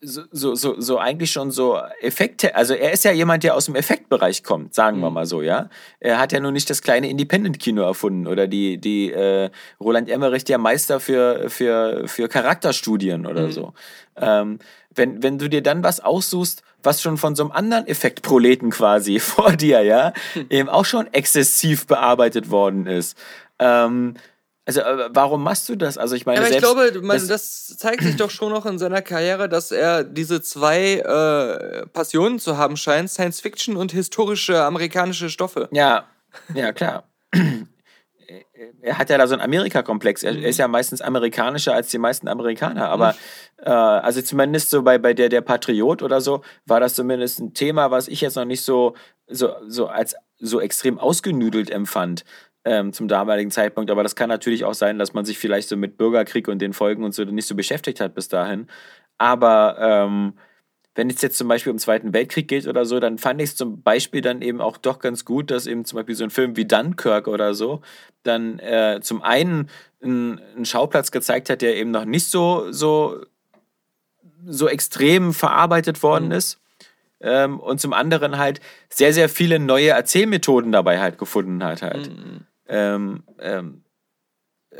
so, so, so, so eigentlich schon so Effekte, also er ist ja jemand, der aus dem Effektbereich kommt, sagen wir mal so, ja. Er hat ja nun nicht das kleine Independent-Kino erfunden oder die, die äh, Roland Emmerich, der Meister für, für, für Charakterstudien oder so. Ähm, wenn, wenn du dir dann was aussuchst, was schon von so einem anderen Effektproleten quasi vor dir, ja, eben auch schon exzessiv bearbeitet worden ist. Ähm, also, äh, warum machst du das? Also, ich meine, aber ich glaube, man, das- zeigt sich doch schon noch in seiner Karriere, dass er diese zwei äh, Passionen zu haben scheint: Science Fiction und historische amerikanische Stoffe. Ja, ja, klar. er hat ja da so einen Amerika-Komplex. Er, er ist ja meistens amerikanischer als die meisten Amerikaner. Aber äh, also zumindest so bei, bei der, der Patriot oder so, war das zumindest ein Thema, was ich jetzt noch nicht so, so, so als so extrem ausgenüdelt empfand. Ähm, zum damaligen Zeitpunkt. Aber das kann natürlich auch sein, dass man sich vielleicht so mit Bürgerkrieg und den Folgen und so nicht so beschäftigt hat bis dahin. Aber ähm, wenn es jetzt zum Beispiel um den Zweiten Weltkrieg geht oder so, dann fand ich es zum Beispiel dann eben auch doch ganz gut, dass eben zum Beispiel so ein Film wie Dunkirk oder so dann äh, zum einen einen Schauplatz gezeigt hat, der eben noch nicht so, so, so extrem verarbeitet worden mhm. ist. Ähm, und zum anderen halt sehr, sehr viele neue Erzählmethoden dabei halt gefunden hat halt. Mhm. Ähm, ähm,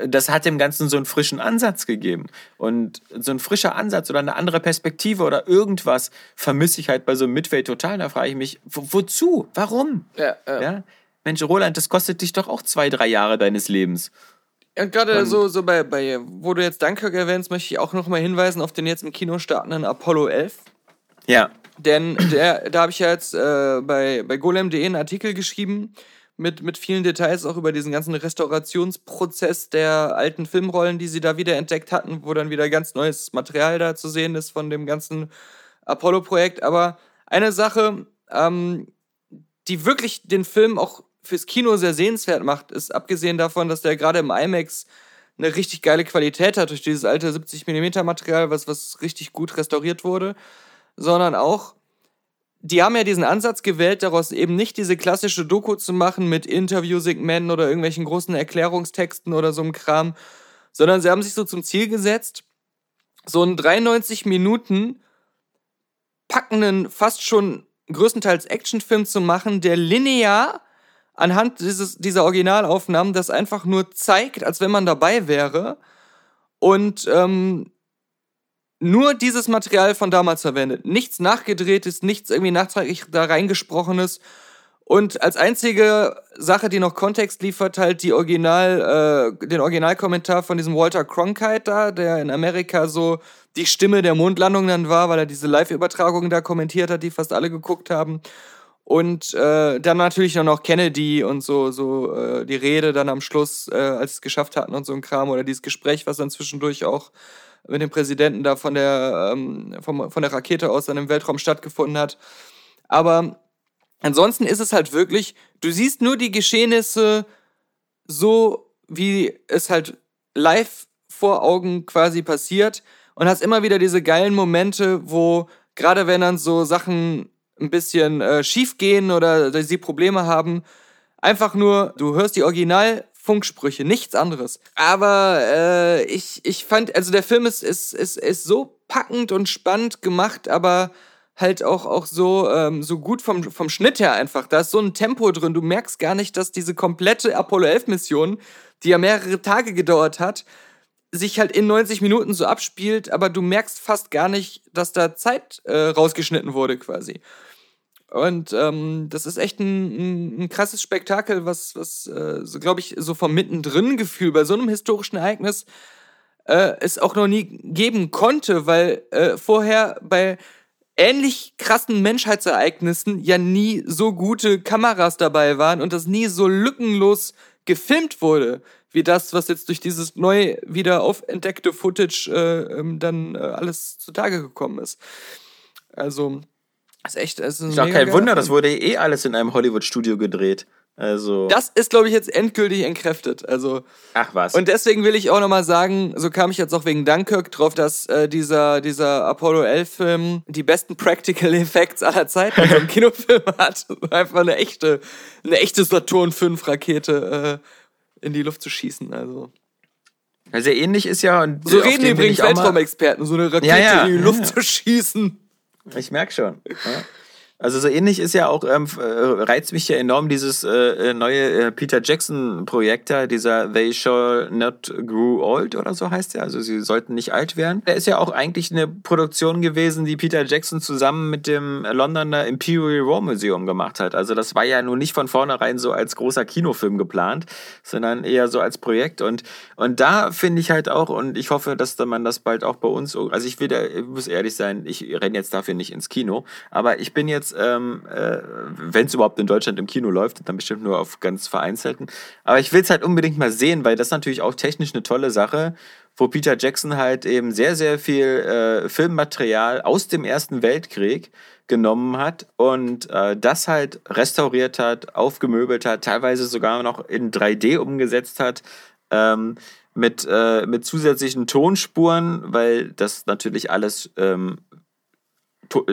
das hat dem Ganzen so einen frischen Ansatz gegeben. Und so ein frischer Ansatz oder eine andere Perspektive oder irgendwas vermisse ich halt bei so einem Midway total. Da frage ich mich, wo, wozu? Warum? Ja, ja. ja, Mensch, Roland, das kostet dich doch auch zwei, drei Jahre deines Lebens. Ja, gerade so, so bei, bei, wo du jetzt Dunkirk erwähnst, möchte ich auch nochmal hinweisen auf den jetzt im Kino startenden Apollo 11. Ja. Denn der, da habe ich ja jetzt äh, bei, bei golem.de einen Artikel geschrieben, mit, mit vielen Details auch über diesen ganzen Restaurationsprozess der alten Filmrollen, die sie da wieder entdeckt hatten, wo dann wieder ganz neues Material da zu sehen ist von dem ganzen Apollo-Projekt. Aber eine Sache, ähm, die wirklich den Film auch fürs Kino sehr sehenswert macht, ist abgesehen davon, dass der gerade im IMAX eine richtig geile Qualität hat durch dieses alte 70mm Material, was, was richtig gut restauriert wurde, sondern auch, die haben ja diesen Ansatz gewählt, daraus eben nicht diese klassische Doku zu machen mit Interview-Segmenten oder irgendwelchen großen Erklärungstexten oder so einem Kram, sondern sie haben sich so zum Ziel gesetzt, so einen 93 Minuten packenden, fast schon größtenteils Actionfilm zu machen, der linear anhand dieses, dieser Originalaufnahmen das einfach nur zeigt, als wenn man dabei wäre. Und ähm, nur dieses Material von damals verwendet. Nichts nachgedrehtes, nichts irgendwie nachträglich da reingesprochenes. Und als einzige Sache, die noch Kontext liefert, halt die Original, äh, den Originalkommentar von diesem Walter Cronkite da, der in Amerika so die Stimme der Mondlandung dann war, weil er diese Live-Übertragungen da kommentiert hat, die fast alle geguckt haben. Und äh, dann natürlich noch Kennedy und so, so äh, die Rede dann am Schluss, äh, als sie es geschafft hatten und so ein Kram oder dieses Gespräch, was dann zwischendurch auch mit dem Präsidenten da von der, ähm, vom, von der Rakete aus dann im Weltraum stattgefunden hat. Aber ansonsten ist es halt wirklich, du siehst nur die Geschehnisse so, wie es halt live vor Augen quasi passiert und hast immer wieder diese geilen Momente, wo gerade wenn dann so Sachen ein bisschen äh, schief gehen oder sie Probleme haben, einfach nur, du hörst die Original Funksprüche, nichts anderes. Aber äh, ich, ich fand, also der Film ist, ist, ist, ist so packend und spannend gemacht, aber halt auch, auch so, ähm, so gut vom, vom Schnitt her einfach. Da ist so ein Tempo drin. Du merkst gar nicht, dass diese komplette Apollo 11 Mission, die ja mehrere Tage gedauert hat, sich halt in 90 Minuten so abspielt, aber du merkst fast gar nicht, dass da Zeit äh, rausgeschnitten wurde quasi. Und ähm, das ist echt ein, ein, ein, krasses Spektakel, was, was äh, so glaube ich, so vom Mittendrin-Gefühl bei so einem historischen Ereignis äh, es auch noch nie geben konnte, weil äh, vorher bei ähnlich krassen Menschheitsereignissen ja nie so gute Kameras dabei waren und das nie so lückenlos gefilmt wurde, wie das, was jetzt durch dieses neu wieder aufentdeckte Footage äh, ähm, dann äh, alles zutage gekommen ist. Also, das ist echt. Das ist, ist auch kein Wunder, das wurde eh alles in einem Hollywood-Studio gedreht. Also. Das ist, glaube ich, jetzt endgültig entkräftet. Also. Ach was. Und deswegen will ich auch nochmal sagen, so kam ich jetzt auch wegen Dunkirk drauf, dass äh, dieser, dieser Apollo 11-Film die besten Practical Effects aller Zeiten in so einem Kinofilm hat. Einfach eine echte, eine echte Saturn 5-Rakete äh, in die Luft zu schießen. Also. sehr ähnlich ist ja. Und so reden übrigens Weltraumexperten, so eine Rakete ja, ja. in die Luft ja. zu schießen. Ich merke schon. Ja. Also so ähnlich ist ja auch, ähm, äh, reizt mich ja enorm dieses äh, äh, neue äh, Peter Jackson-Projekt dieser They Shall Not Grow Old oder so heißt der, also sie sollten nicht alt werden. Der ist ja auch eigentlich eine Produktion gewesen, die Peter Jackson zusammen mit dem Londoner Imperial War Museum gemacht hat. Also das war ja nun nicht von vornherein so als großer Kinofilm geplant, sondern eher so als Projekt und, und da finde ich halt auch, und ich hoffe, dass man das bald auch bei uns, also ich will da, ich muss ehrlich sein, ich renne jetzt dafür nicht ins Kino, aber ich bin jetzt damals, ähm, äh, wenn es überhaupt in Deutschland im Kino läuft, dann bestimmt nur auf ganz vereinzelten. Aber ich will es halt unbedingt mal sehen, weil das natürlich auch technisch eine tolle Sache, wo Peter Jackson halt eben sehr, sehr viel äh, Filmmaterial aus dem Ersten Weltkrieg genommen hat und äh, das halt restauriert hat, aufgemöbelt hat, teilweise sogar noch in 3D umgesetzt hat. Ähm, mit, äh, mit zusätzlichen Tonspuren, weil das natürlich alles ähm, äh,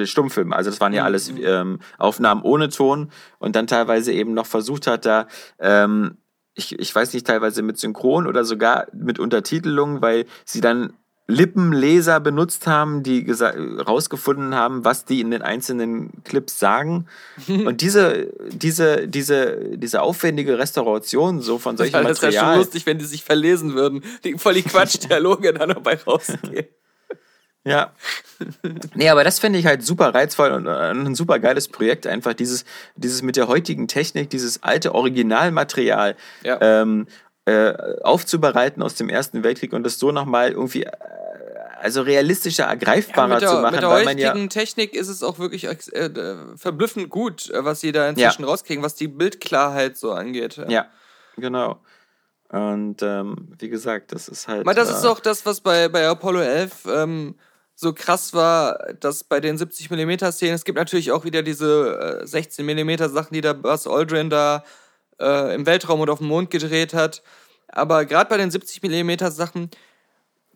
Stummfilm, also das waren ja alles ähm, Aufnahmen ohne Ton und dann teilweise eben noch versucht hat, da ähm, ich, ich weiß nicht, teilweise mit Synchron oder sogar mit Untertitelung, weil sie dann Lippenleser benutzt haben, die rausgefunden haben, was die in den einzelnen Clips sagen. Und diese, diese, diese, diese aufwendige Restauration so von solchen das Material. Das wäre schon lustig, wenn die sich verlesen würden. Die voll die Quatsch-Dialoge dann dabei rausgehen. Ja. Nee, aber das finde ich halt super reizvoll und ein super geiles Projekt. Einfach dieses, dieses mit der heutigen Technik, dieses alte Originalmaterial ja. ähm, äh, aufzubereiten aus dem Ersten Weltkrieg und das so nochmal irgendwie äh, also realistischer, ergreifbarer ja, der, zu machen. Mit der heutigen ja Technik ist es auch wirklich äh, verblüffend gut, äh, was sie da inzwischen ja. rauskriegen, was die Bildklarheit so angeht. Ja genau. Und ähm, wie gesagt, das ist halt. Mal, das äh, ist auch das, was bei, bei Apollo 11 ähm, so krass war, dass bei den 70 mm Szenen, es gibt natürlich auch wieder diese äh, 16 mm Sachen, die der Buzz Aldrin da äh, im Weltraum oder auf dem Mond gedreht hat. Aber gerade bei den 70 mm Sachen,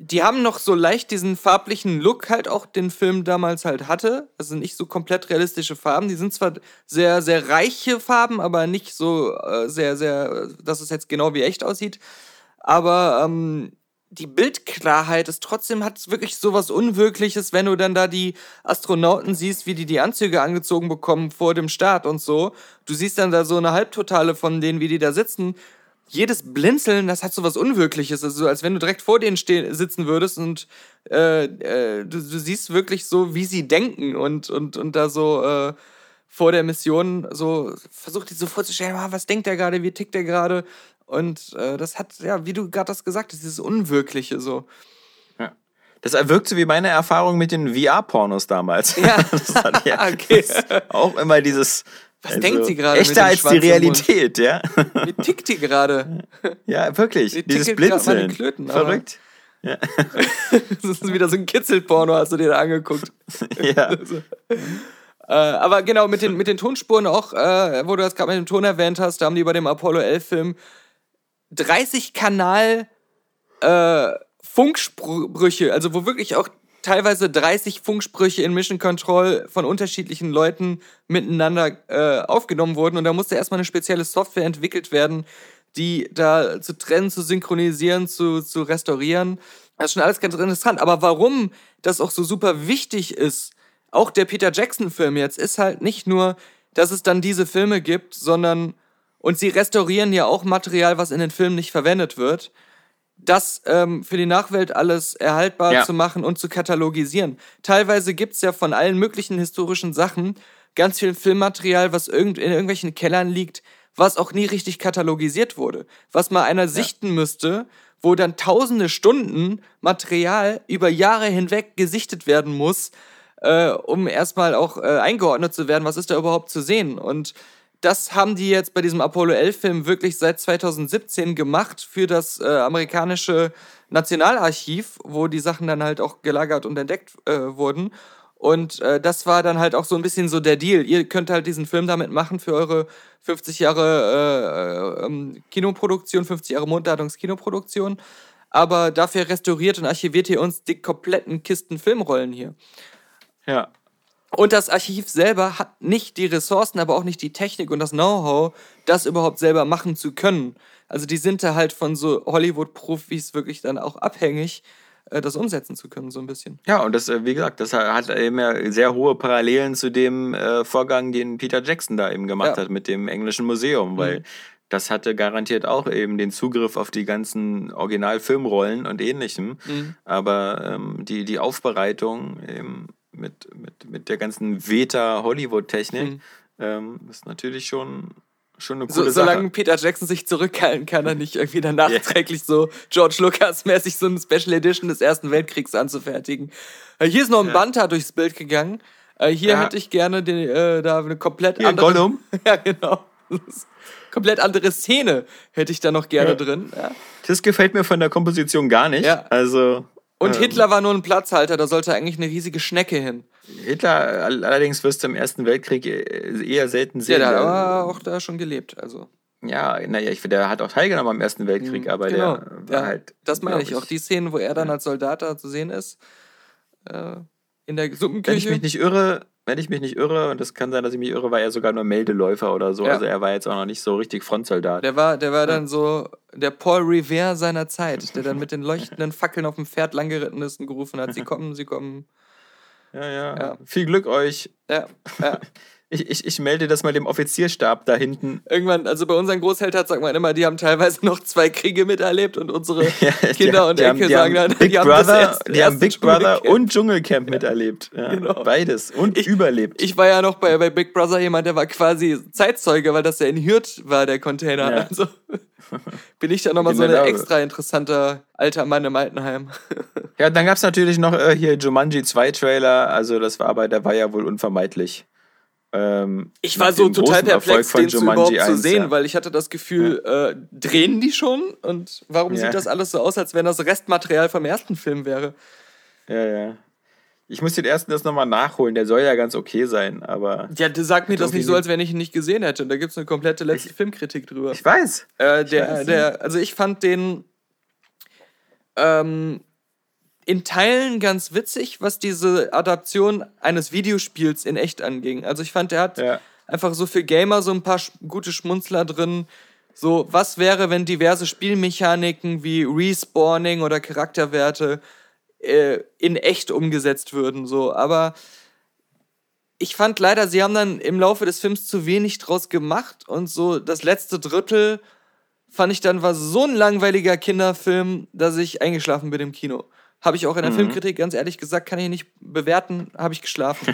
die haben noch so leicht diesen farblichen Look halt auch den Film damals halt hatte. Sind nicht so komplett realistische Farben. Die sind zwar sehr, sehr reiche Farben, aber nicht so äh, sehr, sehr, dass es jetzt genau wie echt aussieht. Aber ähm, die Bildklarheit ist trotzdem, hat wirklich so was Unwirkliches, wenn du dann da die Astronauten siehst, wie die die Anzüge angezogen bekommen vor dem Start und so. Du siehst dann da so eine Halbtotale von denen, wie die da sitzen. Jedes Blinzeln, das hat so was Unwirkliches. Also, als wenn du direkt vor denen sitzen würdest und äh, äh, du, du, siehst wirklich so, wie sie denken und, und, und da so äh, vor der Mission so versucht, die so vorzustellen, ah, was denkt der gerade, wie tickt der gerade. Und äh, das hat, ja, wie du gerade das gesagt hast, dieses Unwirkliche so. Ja. Das wirkt so wie meine Erfahrung mit den VR-Pornos damals. Ja, das hat ja okay. auch immer dieses. Was also, denkt sie gerade? Echter als die Realität, ja. Wie tickt die gerade? Ja, wirklich. Wie dieses Blinzeln. Klöten, Verrückt. Ja. das ist wieder so ein Kitzelporno, hast du dir da angeguckt. Ja. also. Äh, aber genau, mit den, mit den Tonspuren auch, äh, wo du das gerade mit dem Ton erwähnt hast, da haben die bei dem Apollo 11 Film 30 Kanal äh, Funksprüche, also wo wirklich auch teilweise 30 Funksprüche in Mission Control von unterschiedlichen Leuten miteinander äh, aufgenommen wurden. Und da musste erstmal eine spezielle Software entwickelt werden, die da zu trennen, zu synchronisieren, zu, zu restaurieren. Das ist schon alles ganz interessant. Aber warum das auch so super wichtig ist, auch der Peter Jackson-Film jetzt, ist halt nicht nur, dass es dann diese Filme gibt, sondern und sie restaurieren ja auch Material, was in den Filmen nicht verwendet wird. Das ähm, für die Nachwelt alles erhaltbar ja. zu machen und zu katalogisieren. Teilweise gibt es ja von allen möglichen historischen Sachen ganz viel Filmmaterial, was irgend in irgendwelchen Kellern liegt, was auch nie richtig katalogisiert wurde. Was mal einer ja. sichten müsste, wo dann tausende Stunden Material über Jahre hinweg gesichtet werden muss, äh, um erstmal auch äh, eingeordnet zu werden, was ist da überhaupt zu sehen. Und das haben die jetzt bei diesem Apollo 11 Film wirklich seit 2017 gemacht für das äh, amerikanische Nationalarchiv, wo die Sachen dann halt auch gelagert und entdeckt äh, wurden. Und äh, das war dann halt auch so ein bisschen so der Deal. Ihr könnt halt diesen Film damit machen für eure 50 Jahre äh, ähm, Kinoproduktion, 50 Jahre Mondladungskino-Produktion. Aber dafür restauriert und archiviert ihr uns die kompletten Kisten Filmrollen hier. Ja, und das Archiv selber hat nicht die Ressourcen, aber auch nicht die Technik und das Know-how, das überhaupt selber machen zu können. Also die sind da halt von so Hollywood-Profis wirklich dann auch abhängig, äh, das umsetzen zu können, so ein bisschen. Ja, und das, äh, wie gesagt, das hat eben ja sehr hohe Parallelen zu dem äh, Vorgang, den Peter Jackson da eben gemacht ja. hat mit dem englischen Museum, weil mhm. das hatte garantiert auch eben den Zugriff auf die ganzen Originalfilmrollen und ähnlichem. Mhm. Aber ähm, die, die Aufbereitung eben mit, mit, mit der ganzen Veta-Hollywood-Technik mhm. ähm, ist natürlich schon, schon eine coole so, Sache. Solange Peter Jackson sich zurückhalten kann, er nicht irgendwie dann nachträglich yeah. so George Lucas-mäßig so eine Special Edition des Ersten Weltkriegs anzufertigen. Äh, hier ist noch ein ja. Banta durchs Bild gegangen. Äh, hier Ja. hätte ich gerne den, äh, da eine komplett Hier, andere. Gollum. ja, genau. Komplett andere Szene hätte ich da noch gerne Ja. drin. Ja. Das gefällt mir von der Komposition gar nicht. Ja. Also. Und ähm, Hitler war nur ein Platzhalter, da sollte eigentlich eine riesige Schnecke hin. Hitler all- allerdings wirst du im Ersten Weltkrieg äh, eher selten Ja, sehen. der hat Der- aber auch da schon gelebt. Also. Ja, naja, ich finde, der hat auch teilgenommen am Ersten Weltkrieg, aber genau. der war ja, halt. das meine ich auch. Die Szenen, wo er dann als Soldat da zu sehen ist, äh, in der Wenn ich Suppenküche. mich nicht irre, wenn ich mich nicht irre, und das kann sein, dass ich mich irre, war er sogar nur Meldeläufer oder so. Ja. Also er war jetzt auch noch nicht so richtig Frontsoldat. Der war, der war dann so der Paul Revere seiner Zeit, der dann mit den leuchtenden Fackeln auf dem Pferd langgeritten ist und gerufen hat, sie kommen, sie kommen. Ja, ja, Ja. Viel Glück euch. Ja, ja. Ich, ich, ich melde das mal dem Offizierstab da hinten. Irgendwann, also bei unseren Großeltern sagt man immer, die haben teilweise noch zwei Kriege miterlebt und unsere Ja, Kinder und die haben- Enkel die sagen dann, Big die haben das Brother, erste- die haben Big Brother und Dschungelcamp miterlebt. Ja, Genau. Beides. Und Ich- überlebt. Ich war ja noch bei, bei Big Brother jemand, der war quasi Zeitzeuge, weil das ja in Hürth war, der Container. Ja. Also bin ich da nochmal so ein extra interessanter alter Mann im Altenheim. ja, dann gab es natürlich noch äh, hier Jumanji 2 Trailer. Also das war aber, der war ja wohl unvermeidlich. Ähm, Ich war so total perplex, den zu überhaupt zu 1, sehen, ja. weil ich hatte das Gefühl, äh, drehen die schon? Und warum Ja. sieht das alles so aus, als wenn das Restmaterial vom ersten Film wäre? Ja, ja. Ich muss den ersten das nochmal nachholen. Der soll ja ganz okay sein, aber. Ja, du sag mir das nicht so, als wenn ich ihn nicht gesehen hätte. Da gibt es eine komplette letzte Filmkritik drüber. Ich weiß. Äh, der, weiß der, also ich fand den ähm, in Teilen ganz witzig, was diese Adaption eines Videospiels in echt anging. Also ich fand, der hat Ja. einfach so für Gamer so ein paar gute Schmunzler drin. So, was wäre, wenn diverse Spielmechaniken wie Respawning oder Charakterwerte äh, in echt umgesetzt würden, so, aber ich fand leider, sie haben dann im Laufe des Films zu wenig draus gemacht und so das letzte Drittel fand ich dann war so ein langweiliger Kinderfilm, dass ich eingeschlafen bin im Kino. Habe ich auch in der Filmkritik ganz ehrlich gesagt, kann ich nicht bewerten, habe ich geschlafen.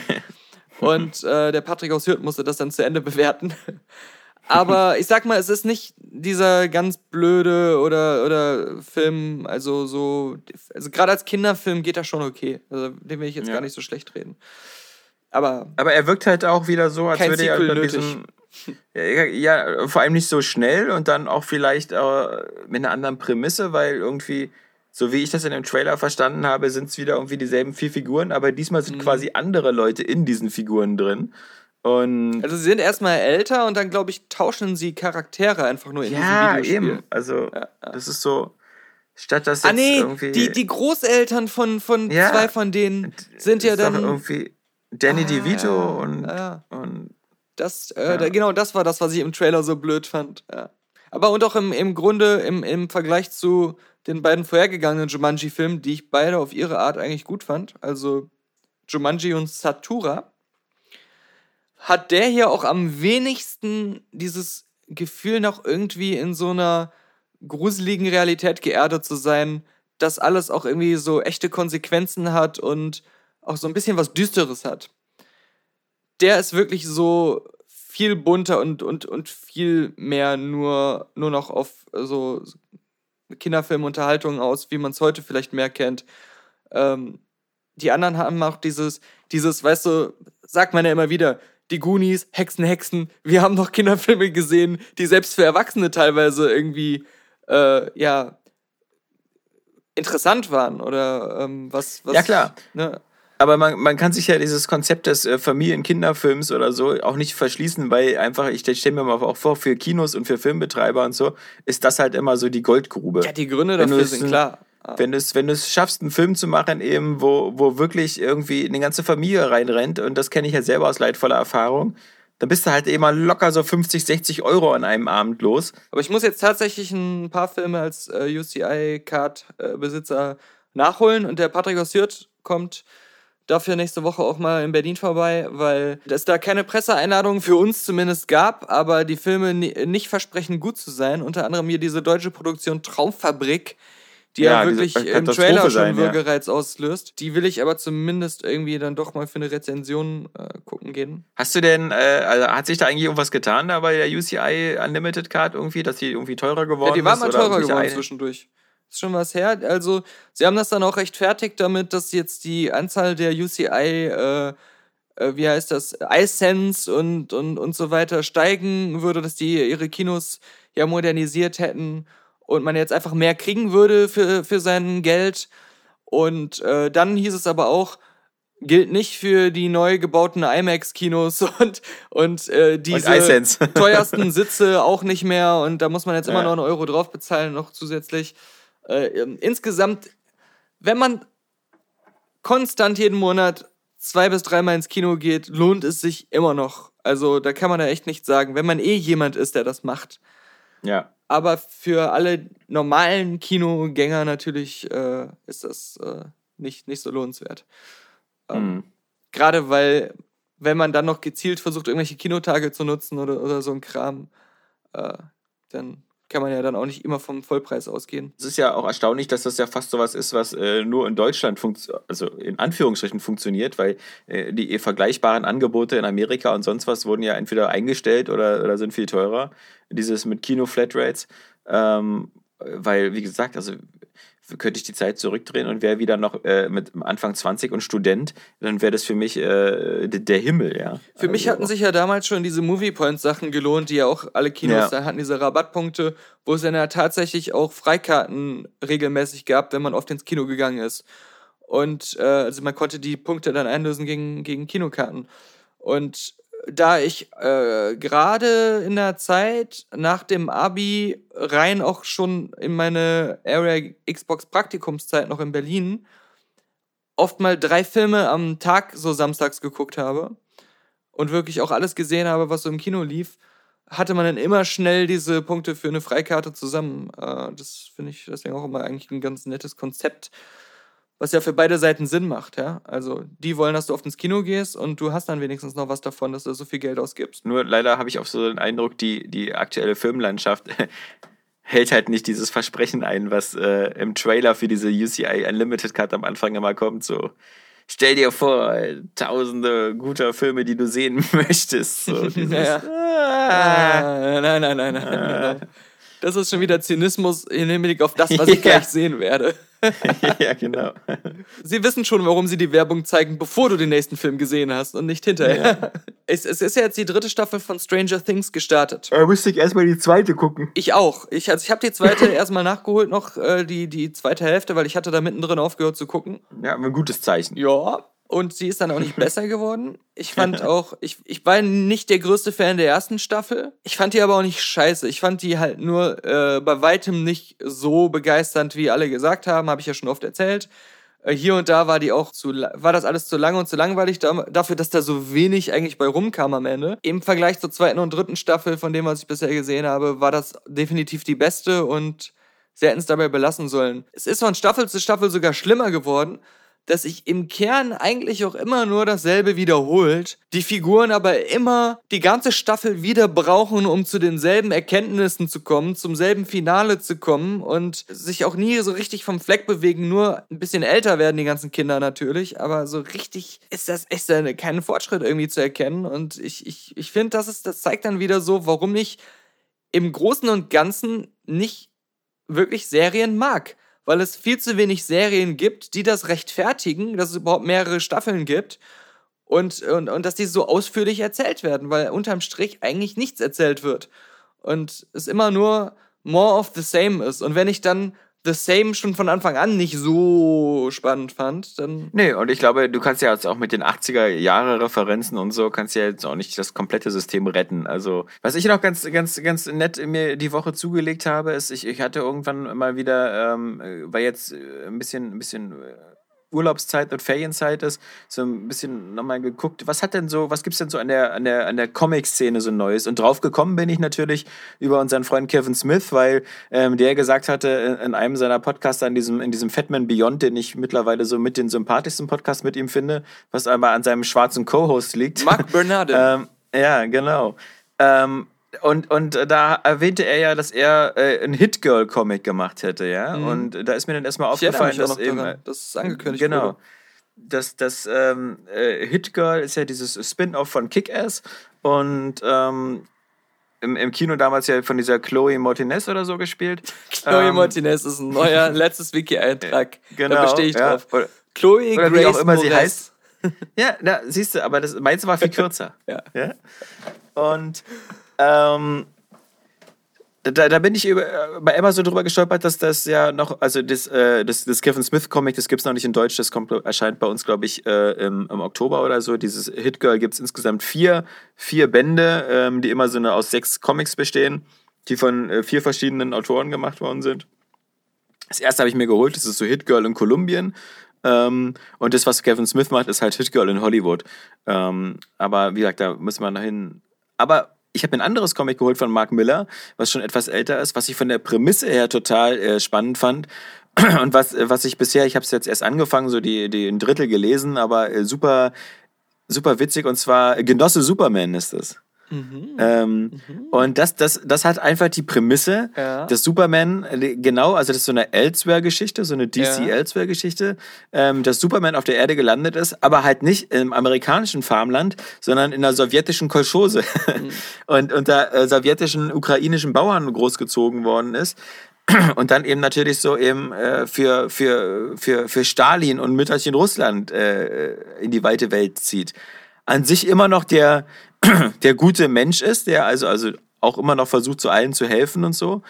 und äh, der Patrick aus Hürth musste das dann zu Ende bewerten. Aber ich sag mal, es ist nicht dieser ganz blöde oder, oder Film, also so, also gerade als Kinderfilm geht das schon okay. Also den will ich jetzt Ja. gar nicht so schlecht reden. Aber Aber er wirkt halt auch wieder so, als würde er Sequel über nötig. diesen. Ja, ja, vor allem nicht so schnell und dann auch vielleicht äh, mit einer anderen Prämisse, weil irgendwie, so wie ich das in dem Trailer verstanden habe, sind es wieder irgendwie dieselben vier Figuren, aber diesmal Mhm. sind quasi andere Leute in diesen Figuren drin. Und also sie sind erstmal älter und dann, glaube ich, tauschen sie Charaktere einfach nur in ja, diesem Videospiel. eben. Also, das ist so, statt dass Ah jetzt nee, irgendwie. die, die Großeltern von, von Ja. zwei von denen sind ja dann. irgendwie Danny Ah, DeVito ja, und, ja. und Das, äh, genau, das war das, was ich im Trailer so blöd fand. Ja. Aber und auch im, im Grunde im, im Vergleich zu den beiden vorhergegangenen Jumanji-Filmen, die ich beide auf ihre Art eigentlich gut fand, also Jumanji und Satura, hat der hier auch am wenigsten dieses Gefühl noch irgendwie in so einer gruseligen Realität geerdet zu sein, dass alles auch irgendwie so echte Konsequenzen hat und auch so ein bisschen was Düsteres hat? Der ist wirklich so viel bunter und, und, und viel mehr nur, nur noch auf so Kinderfilmunterhaltungen aus, wie man es heute vielleicht mehr kennt. Ähm, die anderen haben auch dieses, dieses, weißt du, sagt man ja immer wieder, die Goonies, Hexen, Hexen, wir haben noch Kinderfilme gesehen, die selbst für Erwachsene teilweise irgendwie, äh, ja, interessant waren oder ähm, was, was. Ja, klar. Ne? Aber man, man kann sich ja dieses Konzept des äh, Familien-Kinderfilms oder so auch nicht verschließen, weil einfach, ich stelle mir mal auch vor, für Kinos und für Filmbetreiber und so, ist das halt immer so die Goldgrube. Ja, die Gründe dafür sind klar. Wenn du es wenn du es schaffst, einen Film zu machen, eben, wo, wo wirklich irgendwie eine ganze Familie reinrennt, und das kenne ich ja selber aus leidvoller Erfahrung, dann bist du halt eben mal locker so 50, 60 Euro an einem Abend los. Aber ich muss jetzt tatsächlich ein paar Filme als äh, UCI-Card-Besitzer nachholen und der Patrick aus Hürth kommt dafür nächste Woche auch mal in Berlin vorbei, weil es da keine Presseeinladung für uns zumindest gab, aber die Filme ni nicht versprechen gut zu sein. Unter anderem hier diese deutsche Produktion Traumfabrik, die ja, Ja, wirklich im Trailer schon sein, ja. Würgereiz auslöst. Die will ich aber zumindest irgendwie dann doch mal für eine Rezension äh, gucken gehen. Hast du denn, äh, also hat sich da eigentlich irgendwas getan da bei der UCI Unlimited Card irgendwie, dass die irgendwie teurer geworden Ja, die war ist? mal teurer geworden zwischendurch. Ist schon was her. Also, sie haben das dann auch rechtfertigt damit, dass jetzt die Anzahl der UCI äh, äh, wie heißt das, iSense und, und, und so weiter steigen würde, dass die ihre Kinos ja modernisiert hätten und man jetzt einfach mehr kriegen würde für, für sein Geld. Und äh, dann hieß es aber auch, gilt nicht für die neu gebauten IMAX-Kinos und, und äh, diese iSense. teuersten Sitze auch nicht mehr. Und da muss man jetzt immer Ja. noch einen Euro drauf bezahlen, noch zusätzlich. Äh, ähm, insgesamt, wenn man konstant jeden Monat zwei bis dreimal ins Kino geht, lohnt es sich immer noch. Also da kann man da echt nichts sagen, wenn man eh jemand ist, der das macht. Ja. Aber für alle normalen Kinogänger natürlich äh, ist das äh, nicht, nicht so lohnenswert. Ähm, Mhm. Gerade weil, wenn man dann noch gezielt versucht, irgendwelche Kinotage zu nutzen oder, oder so ein Kram, äh, dann kann man ja dann auch nicht immer vom Vollpreis ausgehen. Es ist ja auch erstaunlich, dass das ja fast sowas ist, was äh, nur in Deutschland funktioniert, also in Anführungsstrichen funktioniert, weil äh, die vergleichbaren Angebote in Amerika und sonst was wurden ja entweder eingestellt oder, oder sind viel teurer. Dieses mit Kino-Flatrates. Ähm, weil, wie gesagt, also könnte ich die Zeit zurückdrehen und wäre wieder noch äh, mit Anfang 20 und Student, dann wäre das für mich äh, der Himmel, ja. Für mich Also- hatten sich ja damals schon diese Movie Point Sachen gelohnt, die ja auch alle Kinos Ja. da hatten, diese Rabattpunkte, wo es dann ja tatsächlich auch Freikarten regelmäßig gab, wenn man oft ins Kino gegangen ist. Und äh, also man konnte die Punkte dann einlösen gegen, gegen Kinokarten. Und da ich äh, gerade in der Zeit nach dem Abi rein auch schon in meine Area Xbox Praktikumszeit noch in Berlin oft mal drei Filme am Tag so samstags geguckt habe und wirklich auch alles gesehen habe, was so im Kino lief, hatte man dann immer schnell diese Punkte für eine Freikarte zusammen. Äh, das finde ich deswegen auch immer eigentlich ein ganz nettes Konzept, was ja für beide Seiten Sinn macht, ja. Also die wollen, dass du oft ins Kino gehst und du hast dann wenigstens noch was davon, dass du so viel Geld ausgibst. Nur leider habe ich auch so den Eindruck, die, die aktuelle Filmlandschaft hält halt nicht dieses Versprechen ein, was äh, im Trailer für diese UCI Unlimited Cut am Anfang immer kommt. So, stell dir vor, tausende guter Filme, die du sehen möchtest. So, dieses, Ja, ah, Ah, nein, nein, nein, nein. nein. Das ist schon wieder Zynismus im Hinblick auf das, was ich Ja. gleich sehen werde. ja, genau. Sie wissen schon, warum sie die Werbung zeigen, bevor du den nächsten Film gesehen hast und nicht hinterher. Es, es ist ja jetzt die dritte Staffel von Stranger Things gestartet. Da müsste ich erstmal die zweite gucken. Ich auch. Ich, also ich habe die zweite erstmal nachgeholt, noch äh, die, die zweite Hälfte, weil ich hatte da mittendrin aufgehört zu gucken. Ja, ein gutes Zeichen. Ja. Und sie ist dann auch nicht besser geworden. Ich fand auch, ich, ich war nicht der größte Fan der ersten Staffel. Ich fand die aber auch nicht scheiße. Ich fand die halt nur äh, bei weitem nicht so begeisternd, wie alle gesagt haben, habe ich ja schon oft erzählt. Äh, hier und da war die auch zu, war das alles zu lange und zu langweilig da, dafür, dass da so wenig eigentlich bei rumkam am Ende. Im Vergleich zur zweiten und dritten Staffel, von dem, was ich bisher gesehen habe, war das definitiv die beste und sie hätten es dabei belassen sollen. Es ist von Staffel zu Staffel sogar schlimmer geworden, dass sich im Kern eigentlich auch immer nur dasselbe wiederholt, die Figuren aber immer die ganze Staffel wieder brauchen, um zu denselben Erkenntnissen zu kommen, zum selben Finale zu kommen und sich auch nie so richtig vom Fleck bewegen, nur ein bisschen älter werden die ganzen Kinder natürlich, aber so richtig ist das echt äh, kein Fortschritt irgendwie zu erkennen und ich, ich, ich finde, das, ist, das zeigt dann wieder so, warum ich im Großen und Ganzen nicht wirklich Serien mag. Weil es viel zu wenig Serien gibt, die das rechtfertigen, dass es überhaupt mehrere Staffeln gibt und, und, und dass die so ausführlich erzählt werden, weil unterm Strich eigentlich nichts erzählt wird. Und es immer nur more of the same ist. Und wenn ich dann The Same schon von Anfang an nicht so spannend fand, dann. Nee, und ich glaube, du kannst ja jetzt auch mit den 80er-Jahre-Referenzen und so, kannst ja jetzt auch nicht das komplette System retten. Also, was ich noch ganz, ganz, ganz nett mir die Woche zugelegt habe, ist, ich, ich hatte irgendwann mal wieder, ähm, äh, weil jetzt äh, ein bisschen, ein bisschen äh, Urlaubszeit und Ferienzeit ist, so ein bisschen nochmal geguckt, was hat denn so, was gibt's denn so an der, an der, an der Comic-Szene so Neues? Und drauf gekommen bin ich natürlich über unseren Freund Kevin Smith, weil ähm, der gesagt hatte in, in einem seiner Podcasts, an diesem, in diesem Fatman Beyond, den ich mittlerweile so mit den sympathischsten Podcast mit ihm finde, was aber an seinem schwarzen Co-Host liegt. Mark Bernardin. ähm, ja, genau. Ähm, und, und äh, da erwähnte er ja, dass er äh, ein Hit-Girl-Comic gemacht hätte, ja. Und da ist mir dann erstmal Mhm. aufgefallen, dass noch eben. daran, dass es angekündigt Genau. wurde. Das, das ähm, äh, Hit Girl ist ja dieses Spin-off von Kick-Ass und ähm, im, im Kino damals ja von dieser Chloe Martinez oder so gespielt. Chloe Ähm, Martinez ist ein neuer letztes Wiki-Eintrag. Genau, da bestehe ich ja. drauf. Oder- Chloe Oder Grace wie auch immer sie Moretz. heißt. Ja, na, siehst du, aber das meins war viel kürzer. Ja. ja? Und ähm, da, da bin ich über, bei Emma so drüber gestolpert, dass das ja noch, also das, äh, das, das Kevin Smith Comic, das gibt es noch nicht in Deutsch, das kommt, erscheint bei uns, glaube ich, äh, im, im Oktober oder so. Dieses Hit Girl gibt es insgesamt vier, vier Bände, ähm, die immer so eine aus sechs Comics bestehen, die von äh, vier verschiedenen Autoren gemacht worden sind. Das erste habe ich mir geholt, das ist so Hit Girl in Kolumbien. Ähm, und das, was Kevin Smith macht, ist halt Hit Girl in Hollywood. Ähm, aber wie gesagt, da müssen wir dahin. Aber ich habe ein anderes Comic geholt von Mark Miller, was schon etwas älter ist, was ich von der Prämisse her total äh, spannend fand. Und was, was ich bisher, ich habe es jetzt erst angefangen, so die, die ein Drittel gelesen, aber äh, super, super witzig. Und zwar Genosse Superman ist es. Ähm, Und das, das, das hat einfach die Prämisse, Ja. dass Superman, äh, genau, also das ist so eine Elsewhere-Geschichte, so eine. DC-Elsewhere-Geschichte, ähm, dass Superman auf der Erde gelandet ist, aber halt nicht im amerikanischen Farmland, sondern in der sowjetischen Kolchose und unter äh, sowjetischen, ukrainischen Bauern großgezogen worden ist. Und dann eben natürlich so eben äh, für, für, für, für Stalin und Mütterchen Russland äh, in die weite Welt zieht. An sich immer noch der, der gute Mensch ist, der also, also auch immer noch versucht, zu allen zu helfen und so.